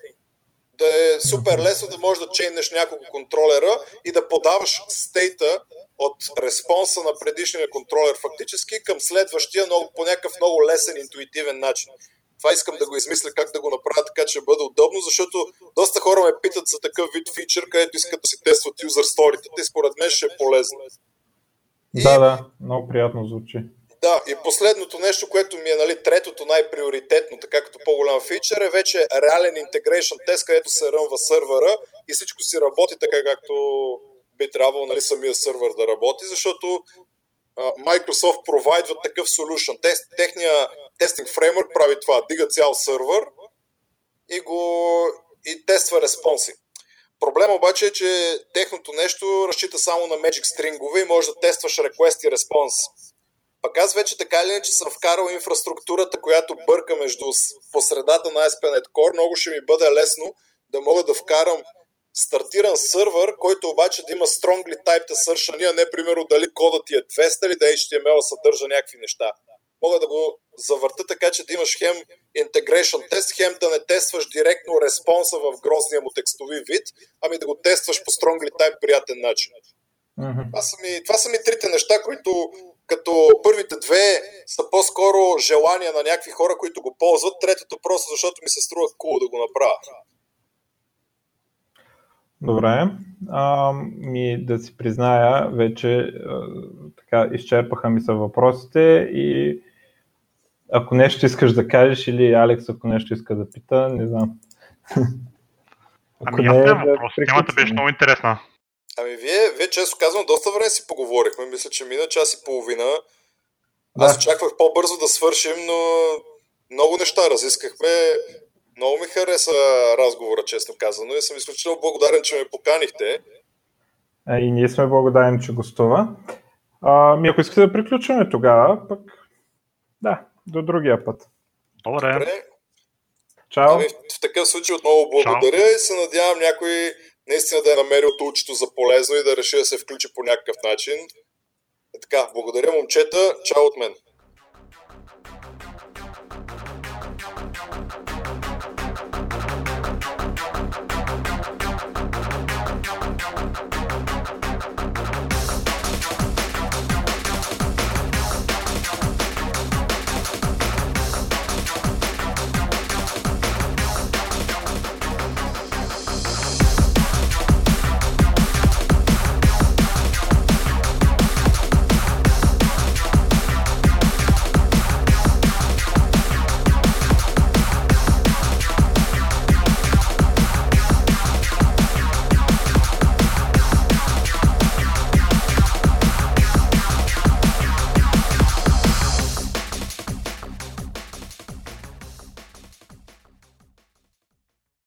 Да е супер лесно да можеш да чейнеш няколко контролера и да подаваш стейта от респонса на предишния контролер фактически към следващия много, по някакъв много лесен, интуитивен начин. Това искам да го измисля как да го направя така, че бъде удобно, защото доста хора ме питат за такъв вид фичър, където искат да си тестват юзер сторите и според мен ще е полезно. Да, да, много приятно звучи. Да, и последното нещо, което ми е нали, третото най-приоритетно, така като по-голям фичър, е вече реален integration тест, където се рънва сървъра и всичко си работи така, както би трябвало нали, самия сървър да работи, защото Microsoft провайдват такъв solution. Тест, техния тестинг фреймворк прави това. Дига цял сървър и го и тества респонси. Проблема обаче е, че техното нещо разчита само на Magic Strinгове и може да тестваш request и response. Пък аз вече така или иначе съм вкарал инфраструктурата, която бърка между посредата на ASP.NET Core. Много ще ми бъде лесно да мога да вкарам стартиран сървър, който обаче да има strongly typed assertion, а не примерно дали кодът ти е 200 или да HTML съдържа някакви неща. Мога да го завърта така, че да имаш хем integration тест, хем да не тестваш директно респонса в грозния му текстови вид, ами да го тестваш по strongly type приятен начин. Mm-hmm. Това, са ми, това са ми трите неща, които като първите две са по-скоро желания на някакви хора, които го ползват, третото просто защото ми се струва кул cool да го направя. Добре. А, ми да си призная, вече а, така изчерпаха ми са въпросите и ако нещо искаш да кажеш или Алекс, ако нещо иска да пита, не знам. ами аз не, нямам въпрос. Темата беше много интересна. Ами вие, вие често казвам, доста време си поговорихме. Мисля, че мина час и половина. Аз да. очаквах по-бързо да свършим, но много неща разискахме. Много ми хареса разговора, честно казано, и съм изключително благодарен, че ме поканихте. А, и ние сме благодарни, че гостува. А, ми ако искате да приключваме тогава, пък да, до другия път. Добре. Добре. Чао. Ами, в такъв случай отново благодаря Чао. и се надявам някой наистина да е намерил тулчето за полезно и да реши да се включи по някакъв начин. Е така, благодаря момчета, чао от мен.